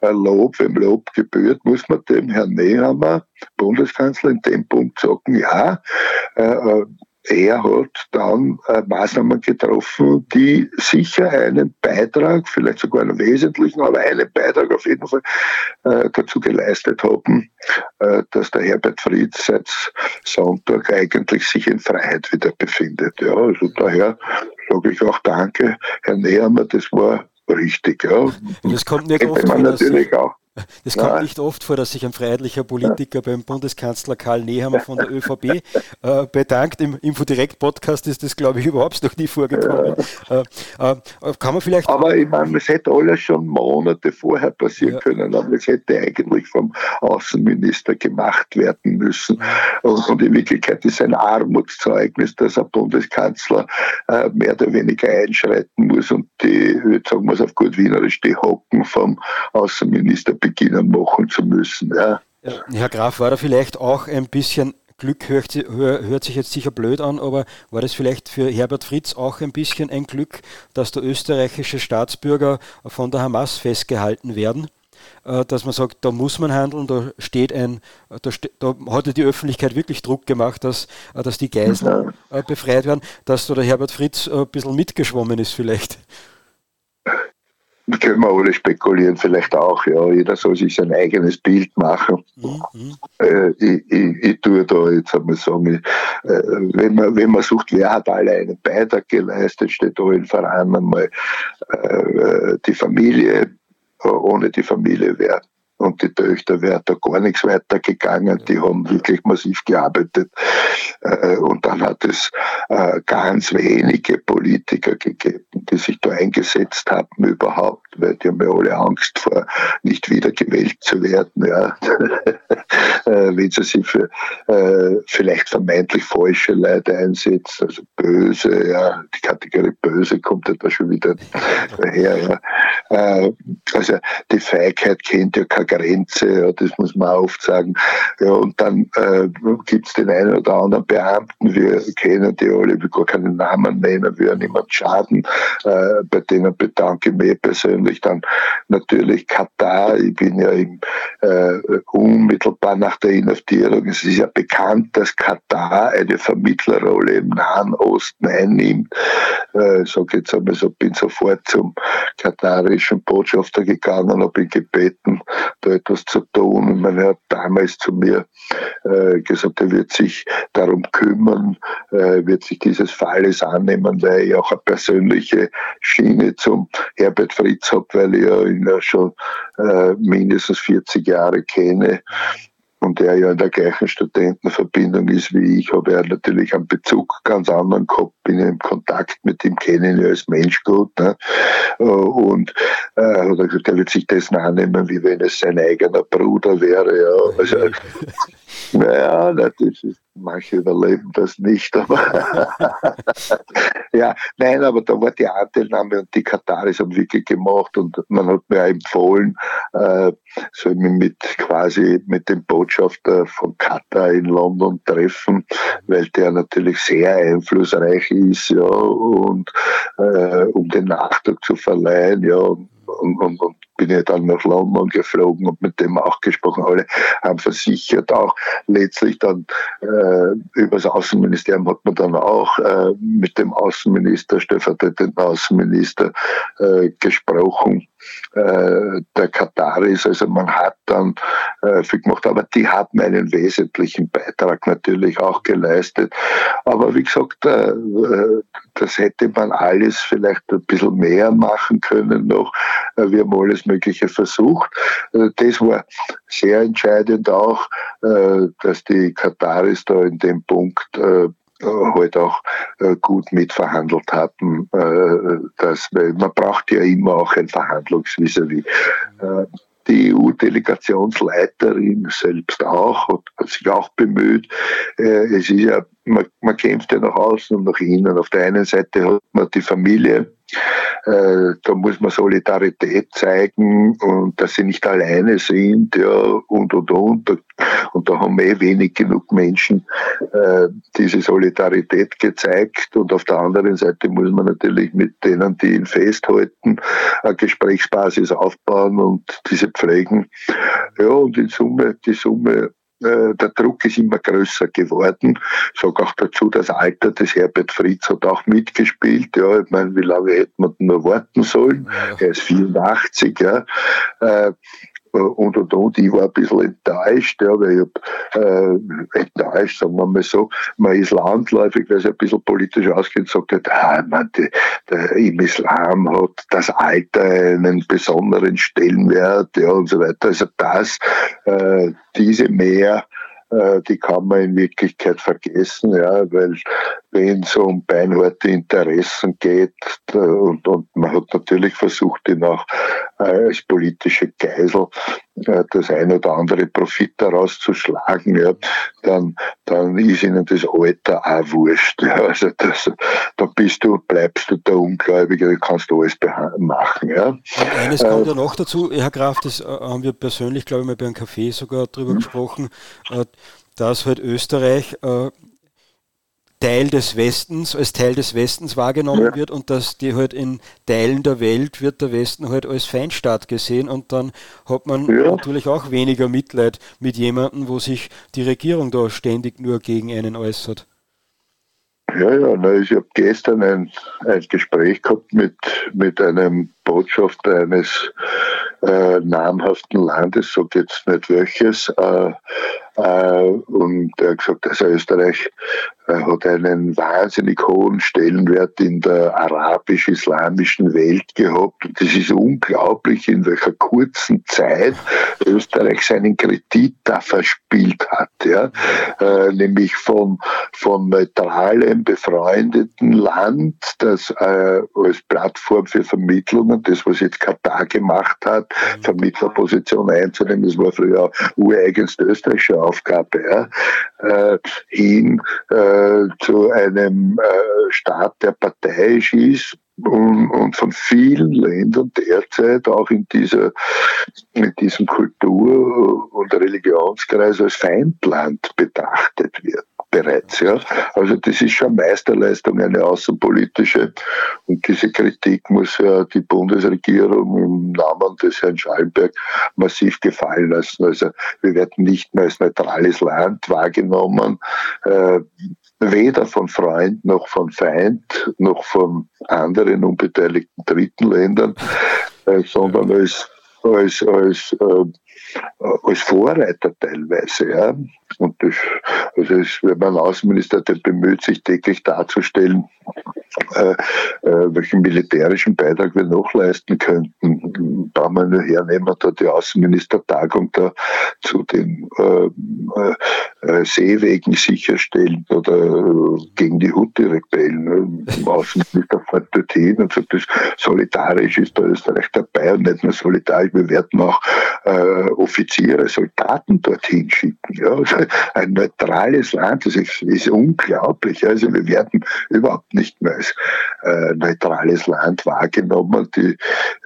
C: äh, Lob, wem Lob gebührt, muss man dem Herrn Nehammer, Bundeskanzler, in dem Punkt sagen, ja, äh, äh er hat dann äh, Maßnahmen getroffen, die sicher einen Beitrag, vielleicht sogar einen wesentlichen, aber einen Beitrag auf jeden Fall äh, dazu geleistet haben, äh, dass der Herbert Fried seit Sonntag eigentlich sich in Freiheit wieder befindet. Ja, also daher sage ich auch Danke, Herr Nehammer, das war richtig. Ja.
B: Das kommt nicht oft vor, natürlich auch. Das kommt nicht oft vor, dass sich ein freiheitlicher Politiker beim Bundeskanzler Karl Nehammer von der ÖVP äh, bedankt. Im Infodirekt-Podcast ist das, glaube ich, überhaupt noch nie vorgekommen. Ja. Äh, äh, kann man vielleicht.
C: Aber ich meine, es hätte alles schon Monate vorher passieren ja. können, aber es hätte eigentlich vom Außenminister gemacht werden müssen. Und, und in Wirklichkeit ist es ein Armutszeugnis, dass ein Bundeskanzler äh, mehr oder weniger einschreiten muss und die, sagen wir es auf gut Wienerisch, die Hocken vom Außenminister beginnen machen zu müssen. Ja.
B: Herr Graf, war da vielleicht auch ein bisschen Glück hört, hört, sich jetzt sicher blöd an, aber war das vielleicht für Herbert Fritz auch ein bisschen ein Glück, dass der österreichische Staatsbürger von der Hamas festgehalten werden? Äh, dass man sagt, da muss man handeln, da steht ein, da, ste da hat die Öffentlichkeit wirklich Druck gemacht, dass, äh, dass die Geiseln ja. Äh, befreit werden, dass da der Herbert Fritz ein bisschen mitgeschwommen ist vielleicht
C: können wir alle spekulieren, vielleicht auch, ja. Jeder soll sich sein eigenes Bild machen. Mhm. Äh, ich, ich, ich, tue da jetzt einmal sagen, ich, äh, wenn, man, wenn man sucht, wer hat alle einen Beitrag geleistet, steht da in Verein einmal äh, die Familie. Ohne die Familie wäre und die Töchter wäre da gar nichts weitergegangen. Die haben wirklich massiv gearbeitet. Äh, und dann hat es äh, ganz wenige Politiker gegeben, die sich da eingesetzt haben überhaupt, weil die haben ja alle Angst vor, nicht wieder gewählt zu werden. Ja. Äh, wenn sie sich für vielleicht vermeintlich falsche Leute einsetzt, also böse, ja, die Kategorie böse kommt ja da schon wieder daher. Ja. Also die Feigheit kennt ja keine Grenze, ja, das muss man oft sagen. Ja, und dann äh, gibt es den einen oder anderen Beamten, wir kennen die alle, wir gar keinen Namen nennen, wir niemand schaden. Äh, bei denen bedanke ich mich persönlich dann natürlich Katar. Ich bin ja im, äh, unmittelbar nach der Inhaftierung. Es ist ja bekannt, dass Katar eine Vermittlerrolle im Nahen Osten einnimmt. Äh, sage jetzt einmal so, bin sofort zum katarischen Botschafter gegangen, habe ihn gebeten, da etwas zu tun. Und man hat damals zu mir äh, gesagt, er wird sich darum kümmern, äh, wird sich dieses Falles annehmen, weil ich auch eine persönliche Schiene zum Herbert Fritz habe, weil ich ihn ja schon äh, mindestens 40 Jahre kenne und der ja in der gleichen Studentenverbindung ist wie ich, habe er natürlich einen Bezug ganz anderen gehabt, bin ja im Kontakt mit ihm, kenne ihn ja als Mensch gut. Ne? Und äh, hat er er wird sich dessen annehmen, wie wenn es sein eigener Bruder wäre. Ja. Also, naja, ist, manche überleben das nicht, aber ja, nein, aber da war die Anteilnahme und die Kataris haben wirklich gemacht und man hat mir auch empfohlen, äh, soll ich mich mit quasi mit dem Botschafter von Katar in London treffen, weil der natürlich sehr einflussreich ist, ja, und äh, um den Nachdruck zu verleihen, ja, und, und, und bin ich dann nach London geflogen und mit dem auch gesprochen. Alle haben versichert, auch letztlich dann äh, über das Außenministerium hat man dann auch äh, mit dem Außenminister, stellvertretenden Außenminister äh, gesprochen äh, der Kataris. Also man hat dann äh, viel gemacht, aber die haben einen wesentlichen Beitrag natürlich auch geleistet. Aber wie gesagt, äh, äh das hätte man alles vielleicht ein bisschen mehr machen können noch. Äh, wir haben alles Mögliche versucht. Äh, das war sehr entscheidend auch, dass die Kataris da in dem Punkt halt auch äh, gut mitverhandelt. Äh, dass, man braucht ja immer auch ein Verhandlungsvis-à-vis. Äh, die EU-Delegationsleiterin selbst auch, hat, sich auch bemüht. es ist ja man, man kämpft ja nach außen und nach innen. Auf der einen Seite hat man die Familie, äh, da muss man Solidarität zeigen und dass sie nicht alleine sind, ja, und, und, und. Und da haben eh wenig genug Menschen äh, diese Solidarität gezeigt. Und auf der anderen Seite muss man natürlich mit denen, die ihn festhalten, eine Gesprächsbasis aufbauen und diese pflegen. Ja, und in Summe, die Summe äh, der Druck ist immer größer geworden. Ich sage auch dazu, das Alter des Herbert Fritz hat auch mitgespielt. Ja, ich meine, wie lange hätte man nur warten sollen? Ja. Er ist 84, ja. Und und und. Ich war ein bisschen enttäuscht, ja, weil ich hab, äh, enttäuscht, sagen wir mal so, man ist landläufig, weil es ein bisschen politisch ausgeht, sagt hat, ah, man, die, der, im Islam hat das Alter einen besonderen Stellenwert, ja, und so weiter. Also das, äh, diese mehr die kann man in Wirklichkeit vergessen, ja, weil wenn es um beinharte Interessen geht und, und man hat natürlich versucht, ihn auch äh, als politische Geisel äh, das ein oder andere Profit daraus zu schlagen, ja, dann, dann ist ihnen das Alter auch wurscht. Ja. Also das, da bist du, bleibst du der Ungläubige, da kannst du alles machen. Ja. Und
B: eines kommt ja noch dazu, Herr Graf, das haben wir persönlich, glaube ich, mal bei einem Café sogar drüber mhm. gesprochen, dass halt Österreich äh, Teil des Westens, als Teil des Westens wahrgenommen ja. wird und dass die halt in Teilen der Welt wird der Westen halt als Feindstaat gesehen und dann hat man ja. natürlich auch weniger Mitleid mit jemandem, wo sich die Regierung da ständig nur gegen einen äußert.
C: Ja, ja, na, ich habe gestern ein, ein Gespräch gehabt mit, mit einem Botschafter eines äh, namhaften Landes, sag jetzt nicht welches, äh, äh, und er hat gesagt, also Österreich hat einen wahnsinnig hohen Stellenwert in der arabisch-islamischen Welt gehabt. Und es ist unglaublich, in welcher kurzen Zeit Österreich seinen Kredit da verspielt hat. Ja? Äh, nämlich vom, vom neutralen, befreundeten Land, das äh, als Plattform für Vermittlungen, das was jetzt Katar gemacht hat. Vermittlerposition einzunehmen, das war früher ureigenst österreichische Aufgabe, ja? äh, hin äh, zu einem äh, Staat, der parteiisch ist, und, und, von vielen Ländern derzeit auch in dieser in diesem Kultur- und Religionskreis als Feindland betrachtet wird bereits. Ja. Also das ist schon Meisterleistung, eine außenpolitische. Und diese Kritik muss ja die Bundesregierung im Namen des Herrn Schallenberg massiv gefallen lassen. Also wir werden nicht mehr als neutrales Land wahrgenommen. Äh, weder von Freund noch von Feind noch von anderen unbeteiligten dritten Ländern, äh, sondern als als, als, äh, als Vorreiter teilweise. Ja. Und das, also es, wenn man Außenminister, der bemüht sich täglich darzustellen, äh, äh, welchen militärischen Beitrag wir noch leisten könnten. Da wir nur hernehmen, da die Außenministertagung da zu den äh, äh, Seewegen sicherstellen oder gegen die Houthi-Rebellen. Ne? Außenminister fährt dorthin und sagt, das solidarisch ist da Österreich dabei und nicht nur solidarisch, wir werden auch äh, Offiziere, Soldaten dorthin schicken. Ja? Also ein neutrales Land, das ist, ist unglaublich. Also wir werden überhaupt nicht mehr als äh, neutrales Land wahrgenommen. Die,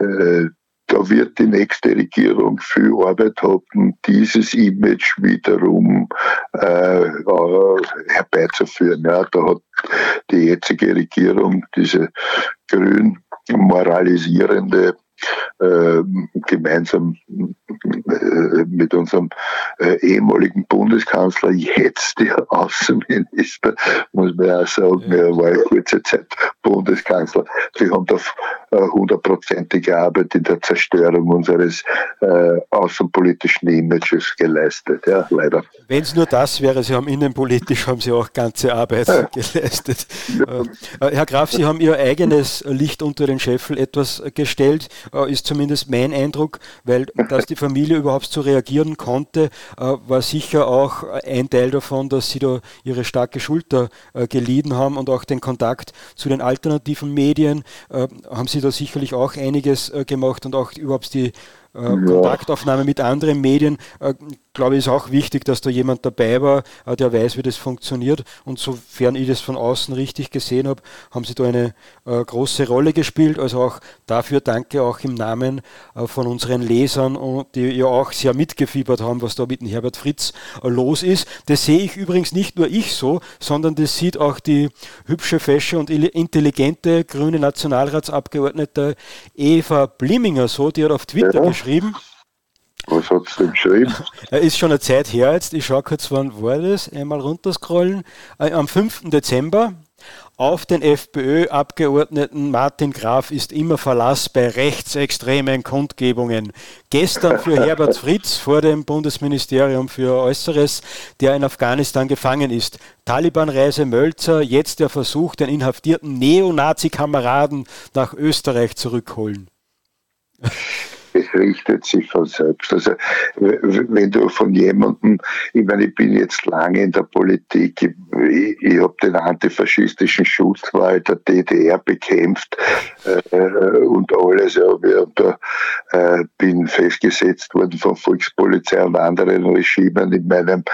C: äh, da wird die nächste Regierung viel Arbeit haben, dieses Image wiederum äh, äh, herbeizuführen. Ja, da hat die jetzige Regierung diese grün moralisierende äh, gemeinsam äh, mit unserem äh, ehemaligen Bundeskanzler, jetzt der Außenminister, muss man ja sagen, er war ja kurze Zeit Bundeskanzler. Sie haben da hundertprozentige Arbeit in der Zerstörung unseres äh, außenpolitischen Images geleistet, ja, leider.
B: Wenn es nur das wäre, Sie haben innenpolitisch haben Sie auch ganze Arbeit ja. geleistet. Ja. Herr Graf, Sie haben Ihr eigenes Licht unter den Scheffel etwas gestellt, ist zumindest mein Eindruck, weil dass die Familie überhaupt so reagieren konnte, war sicher auch ein Teil davon, dass Sie da Ihre starke Schulter geliehen haben und auch den Kontakt zu den alternativen Medien haben Sie da sicherlich auch einiges gemacht und auch überhaupt die äh. Kontaktaufnahme mit anderen Medien, äh, glaube ich, ist auch wichtig, dass da jemand dabei war, äh, der weiß, wie das funktioniert. Und sofern ich das von außen richtig gesehen habe, haben sie da eine äh, große Rolle gespielt. Also auch dafür danke auch im Namen äh, von unseren Lesern, die ja auch sehr mitgefiebert haben, was da mit dem Herbert Fritz äh, los ist. Das sehe ich übrigens nicht nur ich so, sondern das sieht auch die hübsche, fesche und intelligente grüne Nationalratsabgeordnete Eva Blimminger so, die hat auf Twitter ja. geschrieben,
C: was hat es denn geschrieben?
B: Ist schon eine Zeit her jetzt. Ich schaue kurz, wann war das? Einmal runterscrollen. Äh, am 5. Dezember. Auf den FPÖ-Abgeordneten Martin Graf ist immer Verlass bei rechtsextremen Kundgebungen. Gestern für Herbert Fritz vor dem Bundesministerium für Äußeres, der in Afghanistan gefangen ist. Taliban-Reise Mölzer, jetzt der Versuch, den inhaftierten Neonazi-Kameraden nach Österreich zurückholen
C: richtet sich von selbst. Also wenn du von jemandem, ich meine, ich bin jetzt lange in der Politik, ich, ich habe den antifaschistischen Schutzwall der DDR bekämpft äh, und alles, ja, und, äh, bin festgesetzt worden von Volkspolizei und anderen Regimen in meinem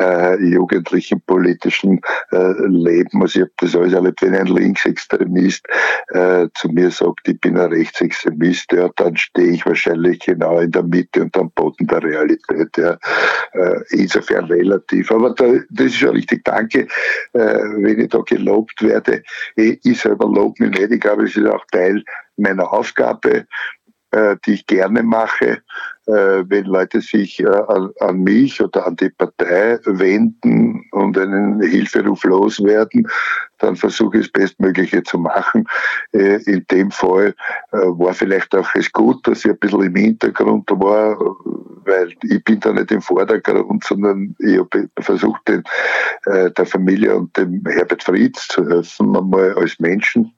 C: äh, jugendlichen politischen äh, Leben. Also ich habe das alles erlebt, wenn ein Linksextremist äh, zu mir sagt, ich bin ein Rechtsextremist, ja, dann stehe ich wahrscheinlich wahrscheinlich genau in der Mitte und am Boden der Realität. Ja. Äh, insofern relativ. Aber da, das ist schon richtig. Danke, äh, wenn ich da gelobt werde. Ich selber lobe mich nicht. Ich glaube, es ist auch Teil meiner Aufgabe, äh, die ich gerne mache. Äh, wenn Leute sich äh, an, mich oder an die Partei wenden und einen Hilferuf loswerden, dann versuche ich das Bestmögliche zu machen. in dem Fall war vielleicht auch es gut, dass ich ein bisschen im Hintergrund war, weil ich bin da nicht im Vordergrund, sondern ich habe versucht, den, der Familie und dem Herbert Frieds zu helfen, einmal als Menschen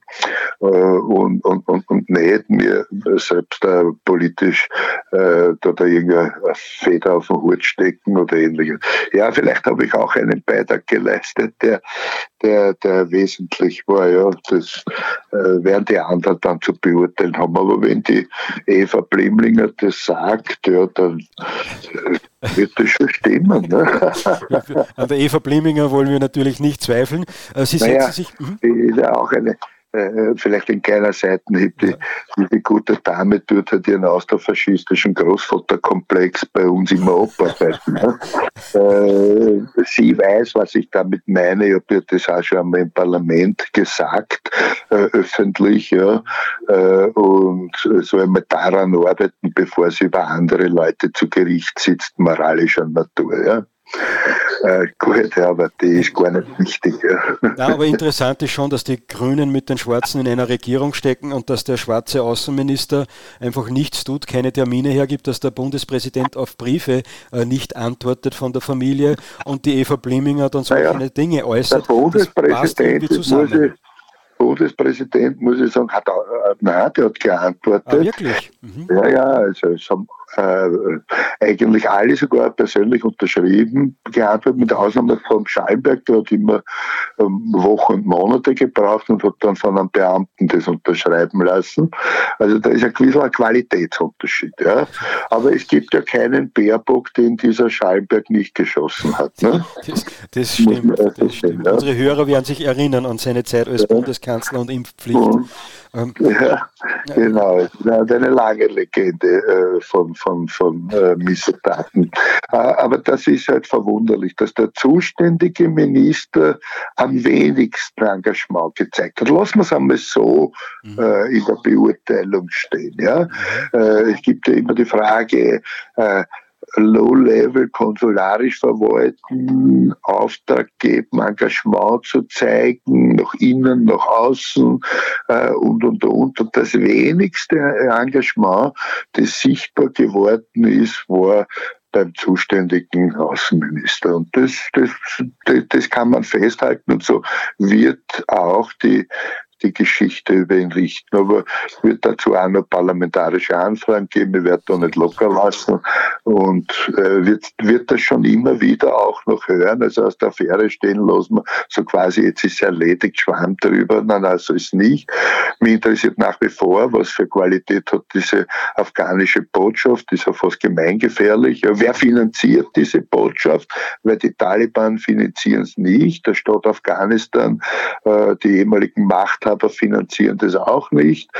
C: und, und, und, und nicht mir selbst politisch da, da irgendeine Feder auf den Hut stecken oder ähnliches. Ja, vielleicht habe ich auch einen Beitrag geleistet, der, der, der wesentlich war. Ja, das äh, werden die anderen dann zu beurteilen haben. Aber wenn die Eva Blimlinger das sagt, ja, dann äh, wird das schon stimmen. Ne?
B: An der Eva Blimlinger wollen wir natürlich nicht zweifeln. Äh, Sie
C: naja, setzen sich. Mhm. ist ja auch eine äh, vielleicht ein kleiner Seitenhieb, die, die gute Dame tut halt ihren austrofaschistischen Großvaterkomplex bei uns immer abarbeiten. Ne? äh, sie weiß, was ich damit meine. Ich habe das auch schon einmal im Parlament gesagt, äh, öffentlich, ja. Äh, und soll einmal daran arbeiten, bevor sie über andere Leute zu Gericht sitzt, moralischer Natur. Ja. Äh, gut, aber die ist gar nicht wichtig. Ja.
B: ja. aber interessant ist schon, dass die Grünen mit den Schwarzen in einer Regierung stecken und dass der schwarze Außenminister einfach nichts tut, keine Termine hergibt, dass der Bundespräsident auf Briefe äh, nicht antwortet von der Familie und die Eva Blimminger dann solche naja, Dinge äußert.
C: Der Bundespräsident muss ich, Bundespräsident, muss ich sagen, hat, äh, nein, der hat geantwortet. Ah,
B: wirklich? Mhm.
C: Ja, ja, also es haben äh, eigentlich alle sogar persönlich unterschrieben, geantwortet, mit der Ausnahme von Schallberg, der hat immer ähm, Wochen und Monate gebraucht und hat dann von einem Beamten das unterschreiben lassen. Also da ist ein gewisser Qualitätsunterschied. Ja. Aber es gibt ja keinen Baerbock, den dieser Schallberg nicht geschossen hat. Ne?
B: Das, das stimmt. Das stimmt. Ja. Unsere Hörer werden sich erinnern an seine Zeit als ja. Bundeskanzler und Impfpflicht. Und,
C: ähm, ja, genau. Er hat eine lange Legende äh, von, von, von äh, Missetaten. Äh, aber das ist halt verwunderlich, dass der zuständige Minister am wenigsten Engagement gezeigt hat. Lassen wir es einmal so mhm. äh, in der Beurteilung stehen. Ja? Mhm. Äh, es gibt ja immer die Frage, Low-Level konsularisch verwalten, Auftrag geben, Engagement zu zeigen, nach innen, nach außen äh, und, und, und. Und das wenigste Engagement, das sichtbar geworden ist, war beim zuständigen Außenminister. Und das, das, das, das kann man festhalten. Und so wird auch die die Geschichte über ihn richten. Aber es wird dazu auch noch parlamentarische Anfragen geben. Ich werde da nicht locker lassen und äh, wird, wird das schon immer wieder auch noch hören. Also aus der Affäre stehen lassen so quasi, jetzt ist erledigt, Schwamm drüber. Nein, nein, so ist nicht. Mich interessiert nach wie vor, was für Qualität hat diese afghanische Botschaft, ist ja fast gemeingefährlich. Wer finanziert diese Botschaft? Weil die Taliban finanzieren es nicht. Der Staat Afghanistan, äh, die ehemaligen Machthaber finanzieren das auch nicht.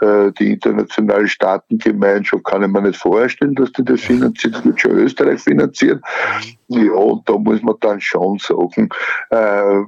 C: Äh, die internationale Staatengemeinschaft kann ich mir nicht vorstellen, dass die das finanziert. Das wird schon Österreich finanzieren. Ja, und da muss man dann schon sagen, äh,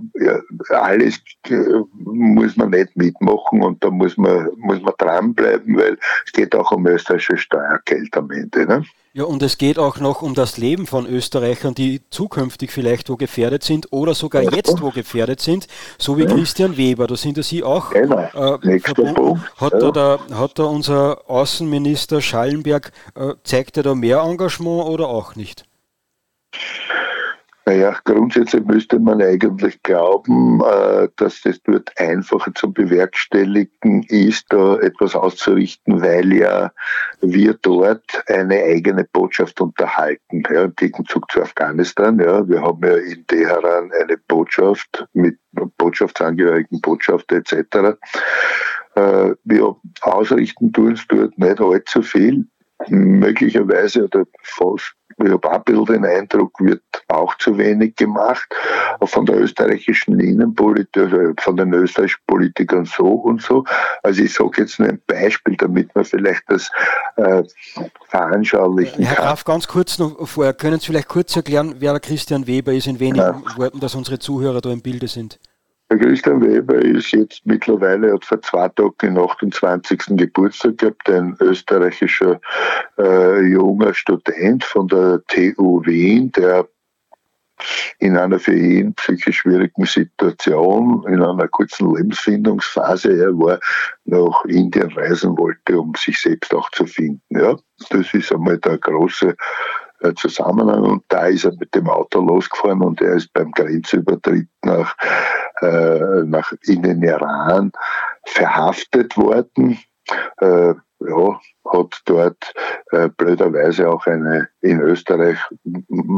C: alles äh, muss man nicht mitmachen und da muss man, muss man dranbleiben, weil es geht auch um österreichische Steuergeld am Ende. Ne?
B: Ja, und es geht auch noch um das Leben von Österreichern, die zukünftig vielleicht wo gefährdet sind oder sogar jetzt wo gefährdet sind, so wie ja. Christian Weber. Da sind ja Sie auch genau. äh, verbunden. Hat, ja. da hat da unser Außenminister Schallenberg, äh, zeigt er da mehr Engagement oder auch nicht?
C: Naja, grundsätzlich müsste man eigentlich glauben, äh, dass das dort einfacher zu bewerkstelligen ist, da etwas auszurichten, weil ja wir dort eine eigene Botschaft unterhalten, ja, im Gegenzug zu Afghanistan. Ja, wir haben ja in Teheran eine Botschaft mit Botschaftsangehörigen, Botschafter etc. Äh, wir ausrichten tun es dort nicht allzu viel möglicherweise oder fast ich habe auch ein bisschen den Eindruck, wird auch zu wenig gemacht. Von der österreichischen Innenpolitik, also von den österreichischen Politikern so und so. Also ich sage jetzt nur ein Beispiel, damit man vielleicht das äh, veranschaulichen
B: Herr Graf, ganz kurz noch vorher, können Sie vielleicht kurz erklären, wer der Christian Weber ist, in wenigen ja. Worten, dass unsere Zuhörer da im Bilde sind?
C: Christian Weber ist jetzt mittlerweile, hat vor zwei Tagen den 28. Geburtstag gehabt, ein österreichischer äh, junger Student von der TU Wien, der in einer für ihn psychisch schwierigen Situation, in einer kurzen Lebensfindungsphase, er war nach Indien reisen wollte, um sich selbst auch zu finden. Ja, das ist einmal der große äh, Zusammenhang und da ist er mit dem Auto losgefahren und er ist beim Grenzübertritt nach, äh, nach in den Iran verhaftet worden. Äh, ja, hat dort äh, blöderweise auch eine in Österreich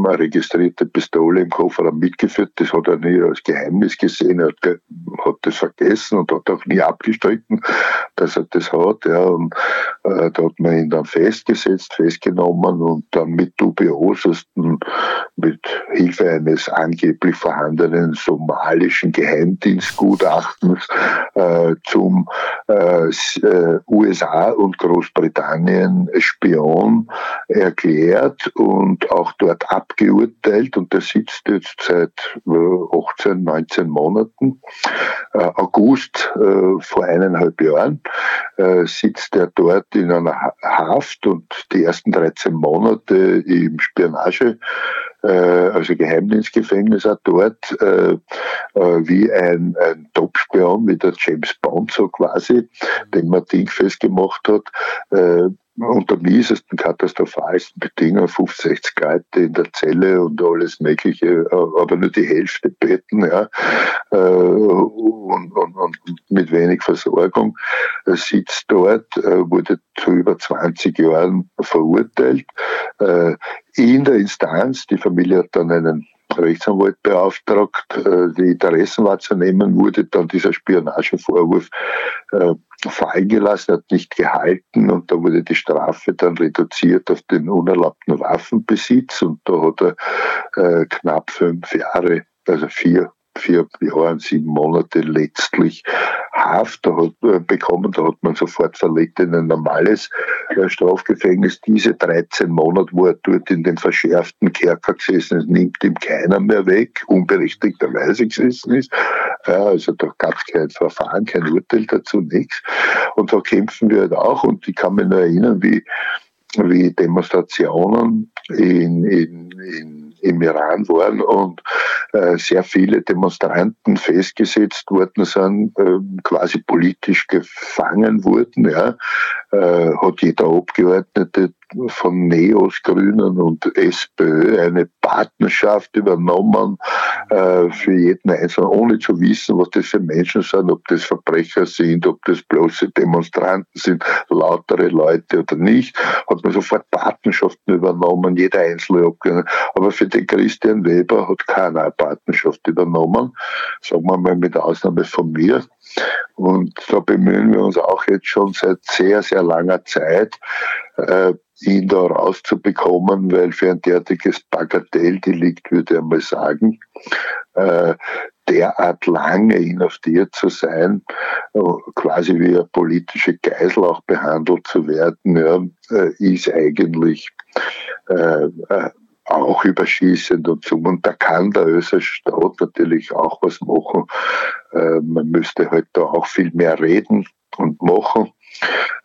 C: registrierte Pistole im Kofferraum mitgeführt. Das hat er nie als Geheimnis gesehen, er hat, hat das vergessen und hat auch nie abgestritten, dass er das hat. Ja. Und, äh, da hat man ihn dann festgesetzt, festgenommen und dann mit dubiosesten, mit Hilfe eines angeblich vorhandenen somalischen Geheimdienstgutachtens äh, zum äh, äh USA und Großbritannien Spion erklärt und auch dort abgeurteilt und der sitzt jetzt seit 18, äh, 19 Monaten. Äh, August äh, vor eineinhalb Jahren sitzt er dort in einer Haft und die ersten 13 Monate im Spionage also Geheimdienstgefängnis auch dort, äh, äh, wie ein, ein Top-Spion, wie der James Bond so quasi, den man dingfest gemacht hat, äh, unter miesesten, katastrophalsten Bedingungen, 65 Leute in der Zelle und alles Mögliche, aber nur die Hälfte Betten, ja, äh, und, und, und mit wenig Versorgung, sitzt dort, äh, wurde zu über 20 Jahren verurteilt. Äh, in der Instanz, die Familie hat dann einen Rechtsanwalt beauftragt, die Interessen wahrzunehmen, wurde dann dieser Spionagevorwurf fallen gelassen, hat nicht gehalten und da wurde die Strafe dann reduziert auf den unerlaubten Waffenbesitz und da hat er äh, knapp fünf Jahre, also vier vier Jahre und sieben Monate letztlich Haft da hat, äh, bekommen. Da hat man sofort verlegt in ein normales äh, Strafgefängnis. Diese 13 Monate, wo er dort in den verschärften Kerker gesessen ist, nimmt ihm keiner mehr weg, unberechtigterweise gesessen ist. Ja, also da gab es kein Verfahren, kein Urteil dazu, nichts. Und da kämpfen wir halt auch. Und ich kann mich nur erinnern, wie, wie Demonstrationen in, in, in im Iran waren und äh, sehr viele Demonstranten festgesetzt worden sind, äh, quasi politisch gefangen wurden. Ja, äh, hat jeder Abgeordnete von Neos, Grünen und SPÖ eine Partnerschaft übernommen, äh, für jeden Einzelnen, ohne zu wissen, was das für Menschen sind, ob das Verbrecher sind, ob das bloße Demonstranten sind, lautere Leute oder nicht, hat man sofort Patenschaften übernommen, jeder Einzelne abgegangen. Aber für Christian Weber hat keiner Patenschaft übernommen, sagen wir mal mit Ausnahme von mir. Und da bemühen wir uns auch jetzt schon seit sehr, sehr langer Zeit, äh, ihn da rauszubekommen, weil für ein derartiges Bagatelldelikt, würde ich mal sagen, äh, derart lange inhaftiert zu sein, äh, quasi wie eine politische Geisel auch behandelt zu werden, ja, äh, ist eigentlich äh, äh auch überschießend und so. Und da kann der österreichische Staat natürlich auch was machen. Äh, man müsste halt da auch viel mehr reden und machen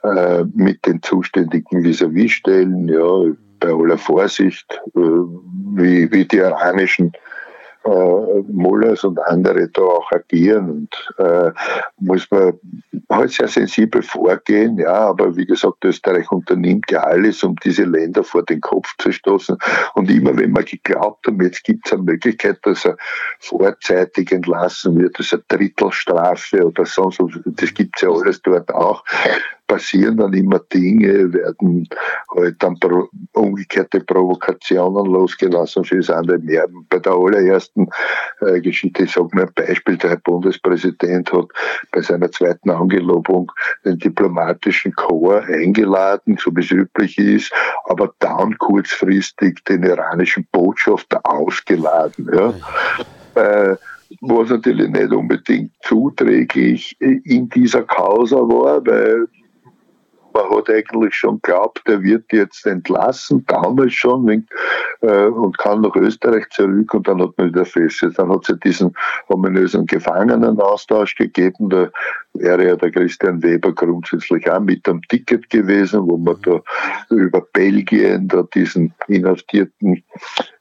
C: äh, mit den zuständigen Vis-à-vis-Stellen, ja, bei aller Vorsicht, äh, wie, wie die iranischen äh, Mullers und andere da auch agieren und äh, muss man halt sehr sensibel vorgehen, ja, aber wie gesagt, Österreich unternimmt ja alles, um diese Länder vor den Kopf zu stoßen und immer wenn man geglaubt hat, jetzt gibt es eine Möglichkeit, dass er vorzeitig entlassen wird, dass er Drittelstrafe oder sonst, das gibt es ja alles dort auch, passieren dann immer Dinge, werden halt dann pro, umgekehrte Provokationen losgelassen für das andere mehr. Bei der allerersten äh, Geschichte, ich sage nur ein Beispiel, der Herr Bundespräsident hat bei seiner zweiten Angelobung den diplomatischen Chor eingeladen, so wie es üblich ist, aber dann kurzfristig den iranischen Botschafter ausgeladen. Ja. Äh, was natürlich nicht unbedingt zuträglich in dieser Causa war, weil man hat eigentlich schon glaubt, er wird jetzt entlassen, damals schon, äh, und kann nach Österreich zurück und dann hat man wieder fest. Dann hat es ja diesen ominösen Gefangenenaustausch gegeben, da wäre ja der Christian Weber grundsätzlich auch mit am Ticket gewesen, wo man da über Belgien da diesen inhaftierten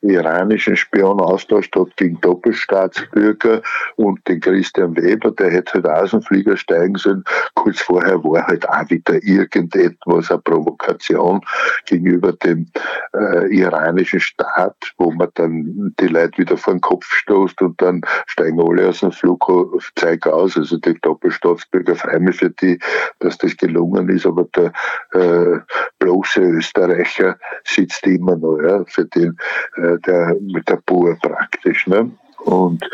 C: iranischen Spion austauscht hat gegen Doppelstaatsbürger und den Christian Weber, der hätte halt aus dem Flieger steigen sollen. Kurz vorher war halt auch wieder irgendetwas, eine Provokation gegenüber dem äh, iranischen Staat, wo man dann die Leute wieder vor den Kopf stoßt und dann steigen alle aus dem Flugzeug aus, also die Doppelstaatsbürger freuen mich für die, dass das gelungen ist, aber der äh, bloße Österreicher sitzt immer noch, ja, für den äh, der, mit der Bur praktisch. Ne? Und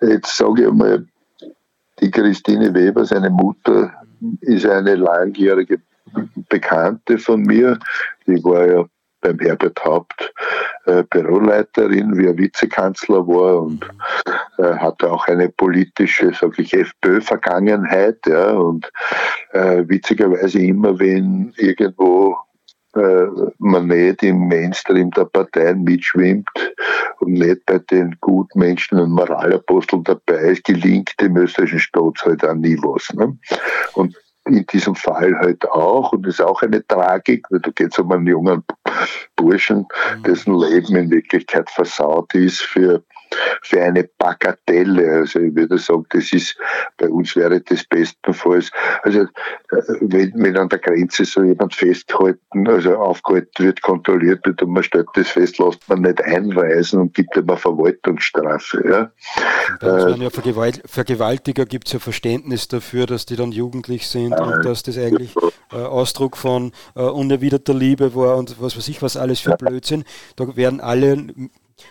C: jetzt sage ich mal, die Christine Weber, seine Mutter, ist eine langjährige Bekannte von mir. Die war ja beim Herbert Haupt äh, Büroleiterin, wie er Vizekanzler war und äh, hatte auch eine politische, sage ich, FPÖ-Vergangenheit. Ja, und äh, witzigerweise immer, wenn irgendwo äh, man nicht im Mainstream der Parteien mitschwimmt und nicht bei den Gutmenschen und Moralaposteln dabei ist, gelingt dem österreichischen Staat halt auch nie was. Ne? Und in diesem Fall halt auch, und das ist auch eine Tragik, weil da geht es um einen jungen Burschen, mhm. dessen Leben in Wirklichkeit versaut ist für für eine Bagatelle. Also ich würde sagen, das ist, bei uns wäre das bestenfalls, also wenn, wenn an der Grenze so jemand festgehalten, also aufgehalten wird, kontrolliert wird und man stellt das fest, lässt man nicht einweisen und gibt ihm eine Verwaltungsstrafe. Ja.
B: Äh, ja Vergewalt Vergewaltiger gibt es ja Verständnis dafür, dass die dann jugendlich sind äh, und dass das eigentlich äh, Ausdruck von äh, unerwiderter Liebe war und was weiß ich was alles für Blödsinn. Da werden alle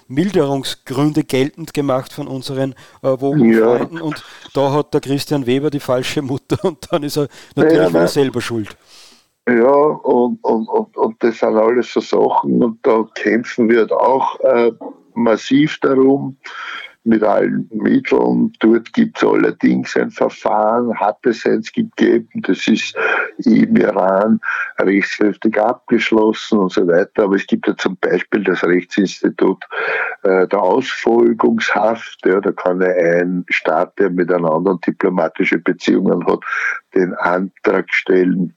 B: Milderungsgründe geltend gemacht von unseren äh, Wogenfreunden ja. und da hat der Christian Weber die falsche Mutter und dann ist er natürlich ja, selber schuld.
C: Ja, und, und, und, und das sind alles so Sachen und da kämpfen wir auch äh, massiv darum, mit allen Mitteln. Dort gibt es allerdings ein Verfahren, hat es eins gegeben, das ist im Iran rechtskräftig abgeschlossen und so weiter. Aber es gibt ja zum Beispiel das Rechtsinstitut äh, der Ausfolgungshaft. Ja, da kann ein Staat, der miteinander diplomatische Beziehungen hat, den Antrag stellen,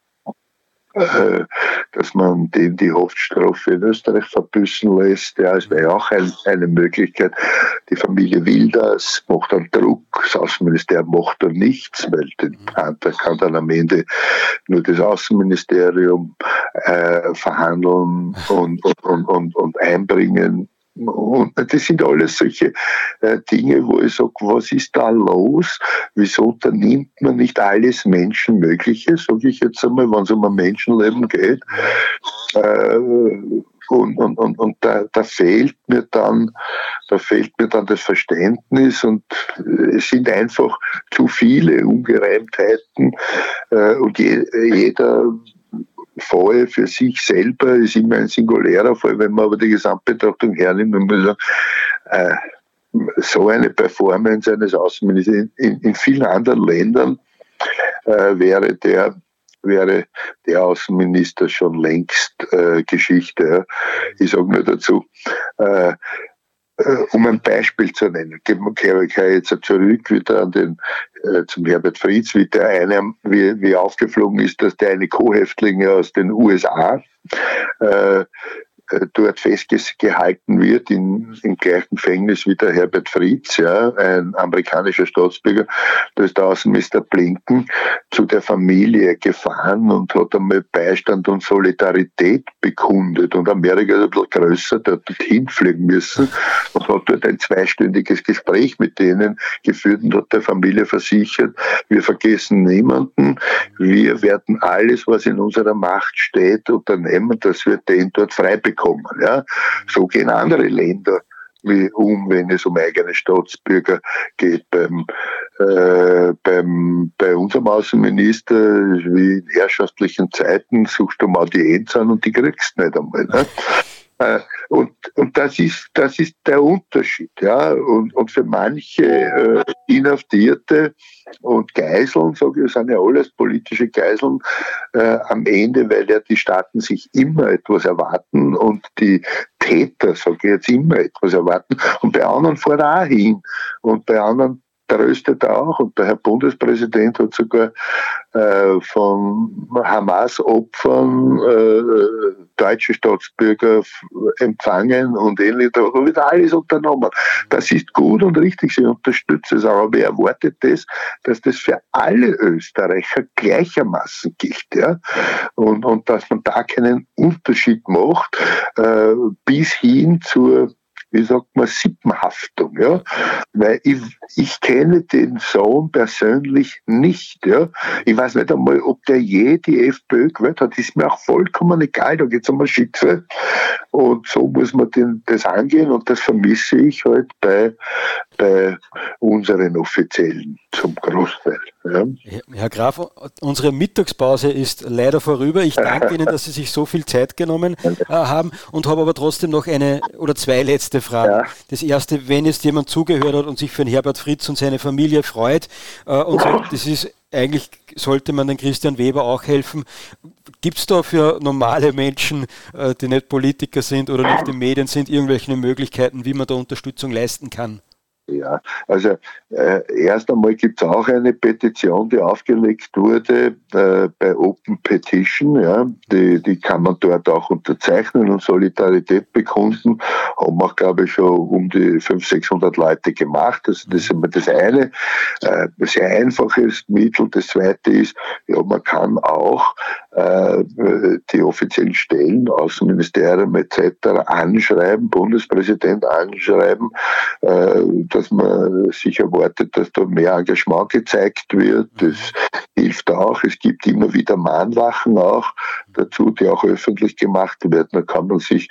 C: äh, dass man dem die Haftstrafe in Österreich verbüßen lässt. Ja, es wäre auch ein, eine Möglichkeit. Die Familie will das, macht dann Druck. Das Außenministerium macht dann nichts, weil den kann dann am Ende nur das Außenministerium äh, verhandeln und, und, und, und, und einbringen und das sind alles solche äh, Dinge, wo ich sage, was ist da los? Wieso unternimmt man nicht alles Menschenmögliche, sage ich jetzt einmal, wenn es um ein Menschenleben geht? Äh, und, und, und, und da, da fehlt mir dann, da fehlt mir dann das Verständnis und es sind einfach zu viele Ungereimtheiten äh, und je, jeder Fall für sich selber ist immer ein singulärer Fall, wenn man aber die Gesamtbetrachtung hernimmt, dann muss man äh, so eine Performance eines Außenministers in, in, in vielen anderen Ländern äh, wäre der wäre der Außenminister schon längst äh, Geschichte. Ich sage nur dazu, äh, um ein Beispiel zu nennen, kehre ich jetzt zurück wieder an den, äh, zum Herbert Frieds, wie der eine, wie, wie aufgeflogen ist, dass der eine Co-Häftlinge aus den USA äh, äh, dort festgehalten wird, in, im gleichen Gefängnis wie der Herbert Fritz, ja, ein amerikanischer Staatsbürger, da ist der Außenminister Blinken zu der Familie gefahren und hat einmal Beistand und Solidarität bekundet. Und Amerika ist ein bisschen größer, der hat dorthin fliegen müssen und hat dort ein zweistündiges Gespräch mit denen geführt und hat der Familie versichert, wir vergessen niemanden, wir werden alles, was in unserer Macht steht, unternehmen, dass wir den dort frei bekommen bekommen. Ja. So gehen andere Länder um, wenn es um eigene Staatsbürger geht. Beim, äh, beim, bei unserem Außenminister, wie in herrschaftlichen Zeiten, suchst du mal die Ends an und die kriegst nicht einmal. Ne? Äh, und, und das ist, das ist der Unterschied, ja. Und, und für manche äh, Inhaftierte und Geiseln, sage ich, sind ja alles politische Geiseln äh, am Ende, weil ja die Staaten sich immer etwas erwarten und die Täter, sage ich jetzt, immer etwas erwarten. Und bei anderen er auch hin. Und bei anderen tröstet auch und der Herr Bundespräsident hat sogar äh, von Hamas-Opfern äh, deutsche Staatsbürger empfangen und ähnlich. Da wird alles unternommen. Das ist gut und richtig, sie unterstützen es, aber wer erwartet das, dass das für alle Österreicher gleichermaßen gilt, ja? Und, und dass man da keinen Unterschied macht, äh, bis hin zur wie sagt man, Sippenhaftung, ja. Weil ich, ich kenne den Sohn persönlich nicht, ja. Ich weiß nicht einmal, ob der je die FPÖ gewählt hat. Ist mir auch vollkommen egal, da geht es um ein Schicksal. Und so muss man den, das angehen und das vermisse ich halt bei, bei unseren Offiziellen zum Großteil. Ja.
B: Herr Graf, unsere Mittagspause ist leider vorüber. Ich danke Ihnen, dass Sie sich so viel Zeit genommen äh, haben und habe aber trotzdem noch eine oder zwei letzte Fragen. Ja. Das erste, wenn jetzt jemand zugehört hat und sich für den Herbert Fritz und seine Familie freut äh, und sagt, das ist eigentlich sollte man den Christian Weber auch helfen. Gibt es da für normale Menschen, äh, die nicht Politiker sind oder nicht in Medien sind, irgendwelche Möglichkeiten, wie man da Unterstützung leisten kann?
C: Ja, also äh, erst einmal gibt es auch eine Petition, die aufgelegt wurde äh, bei Open Petition. Ja, die, die kann man dort auch unterzeichnen und Solidarität bekunden. Haben auch, glaube ich, schon um die 500, 600 Leute gemacht. Also das ist immer das eine. Äh, sehr einfaches Mittel. Das zweite ist, ja, man kann auch äh, die offiziellen Stellen, Außenministerium etc. anschreiben, Bundespräsident anschreiben, äh, dass man sich erwartet, dass da mehr Engagement gezeigt wird. Das hilft auch. Es gibt immer wieder Mahnwachen auch dazu, die auch öffentlich gemacht werden. Da kann man sich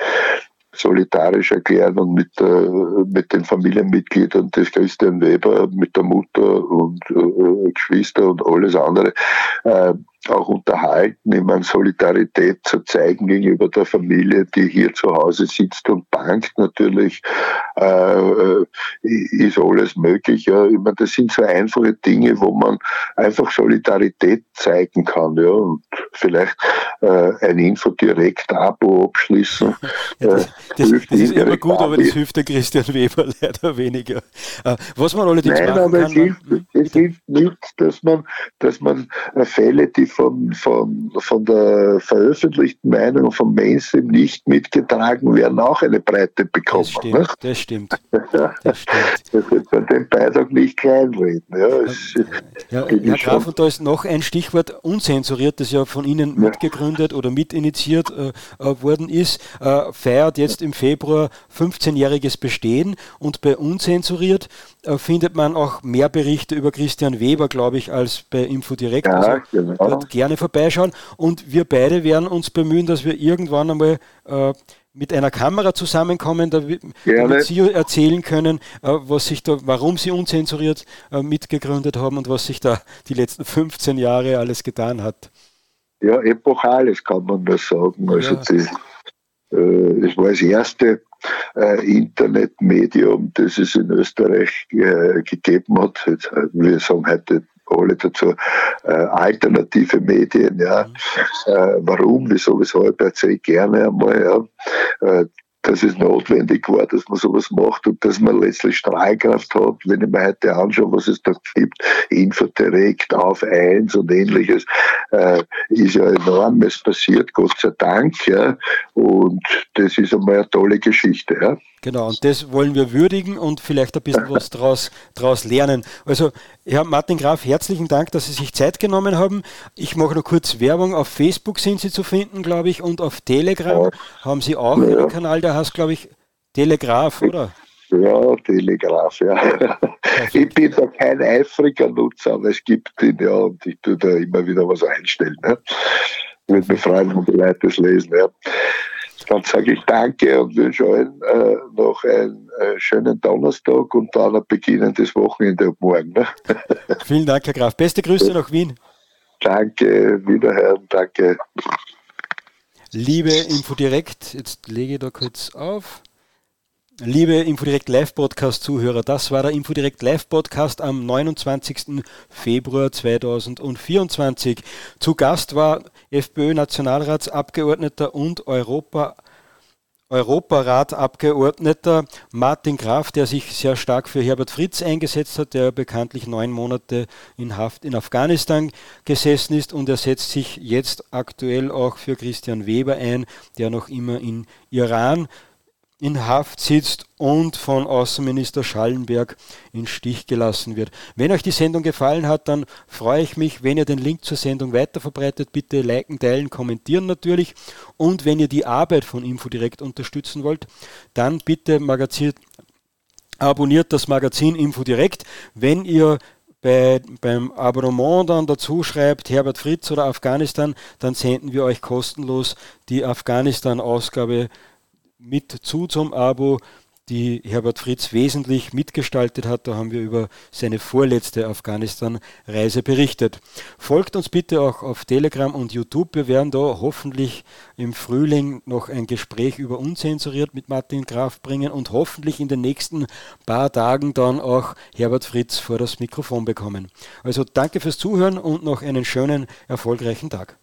C: solidarisch erklären und mit, äh, mit den Familienmitgliedern des Christian Weber, mit der Mutter und äh, Geschwister und alles andere äh, auch unterhalten, immer Solidarität zu zeigen gegenüber der Familie, die hier zu Hause sitzt und bankt natürlich, äh, ist alles möglich. Ja. Ich meine, das sind so einfache Dinge, wo man einfach Solidarität zeigen kann. Ja. Und vielleicht äh, ein Info-Direkt-Abo abschließen.
B: Ja, das, das, das ist immer gut, aber das hilft der Christian Weber leider weniger. Äh, was man allerdings
C: Nein,
B: machen
C: aber
B: kann...
C: Es hilft, es hilft nicht, dass man, dass man Fälle, die von, von, von der veröffentlichten Meinung vom Mainstream nicht mitgetragen werden, auch eine Breite bekommen. Das
B: stimmt, ne? das stimmt.
C: Das stimmt. das bei dem Beitrag nicht kleinreden. Ja,
B: ja, Herr Graf, und da ist noch ein Stichwort unzensuriert, das ja von Ihnen ja. mitgegründet oder mitinitiiert äh, äh worden ist, äh, feiert jetzt im Februar 15-jähriges Bestehen und bei unzensuriert findet man auch mehr Berichte über Christian Weber, glaube ich, als bei Infodirect. Ja, also, genau. gerne vorbeischauen. Und wir beide werden uns bemühen, dass wir irgendwann einmal äh, mit einer Kamera zusammenkommen, damit, Sie erzählen können, äh, was sich da, warum Sie unzensuriert äh, mitgegründet haben und was sich da die letzten 15 Jahre alles getan hat.
C: Ja, epochales kann man nur sagen. Also ja. das, äh, das war das erste äh, Internetmedium, das es in Österreich äh, gegeben hat. Jetzt, äh, wir sagen heute alle dazu äh, alternative Medien. Ja. Mhm. Äh, warum, wieso, weshalb erzähle ich gerne einmal. Ja. Äh, dass es notwendig war, dass man sowas macht und dass man letztlich Strahlkraft hat. Wenn ich mir heute anschaue, was es da gibt, Info direkt auf eins und ähnliches, äh, ist ja enormes passiert, Gott sei Dank. Ja. Und das ist einmal eine tolle Geschichte. Ja.
B: Genau, und das wollen wir würdigen und vielleicht ein bisschen was daraus draus lernen. Also, Herr Martin Graf, herzlichen Dank, dass Sie sich Zeit genommen haben. Ich mache noch kurz Werbung. Auf Facebook sind Sie zu finden, glaube ich, und auf Telegram ja. haben Sie auch ja. einen Kanal, der heißt, glaube ich, Telegraph, oder?
C: Ja, Telegraph, ja. ich bin da kein eifriger Nutzer, aber es gibt ihn ja und ich tue da immer wieder was einstellen. Ne? Würde mich freuen, wenn die Leute das lesen. Ja. Dann sage ich Danke und wünsche allen äh, noch einen äh, schönen Donnerstag und dann ein beginnendes Wochenende ab morgen. Ne?
B: Vielen Dank, Herr Graf. Beste Grüße nach Wien.
C: Danke, wiederhören, danke.
B: Liebe Infodirekt, jetzt lege ich da kurz auf. Liebe Infodirect Live Podcast Zuhörer, das war der Infodirect Live Podcast am 29. Februar 2024. Zu Gast war FPÖ-Nationalratsabgeordneter und Europa Europaratabgeordneter Martin Graf, der sich sehr stark für Herbert Fritz eingesetzt hat, der bekanntlich neun Monate in Haft in Afghanistan gesessen ist und er setzt sich jetzt aktuell auch für Christian Weber ein, der noch immer in Iran in Haft sitzt und von Außenminister Schallenberg in Stich gelassen wird. Wenn euch die Sendung gefallen hat, dann freue ich mich, wenn ihr den Link zur Sendung weiterverbreitet. Bitte liken, teilen, kommentieren natürlich. Und wenn ihr die Arbeit von Infodirekt unterstützen wollt, dann bitte abonniert das Magazin Infodirekt. Wenn ihr bei, beim Abonnement dann dazu schreibt Herbert Fritz oder Afghanistan, dann senden wir euch kostenlos die Afghanistan-Ausgabe mit zu zum Abo, die Herbert Fritz wesentlich mitgestaltet hat. Da haben wir über seine vorletzte Afghanistan-Reise berichtet. Folgt uns bitte auch auf Telegram und YouTube. Wir werden da hoffentlich im Frühling noch ein Gespräch über Unzensuriert mit Martin Graf bringen und hoffentlich in den nächsten paar Tagen dann auch Herbert Fritz vor das Mikrofon bekommen. Also danke fürs Zuhören und noch einen schönen, erfolgreichen Tag.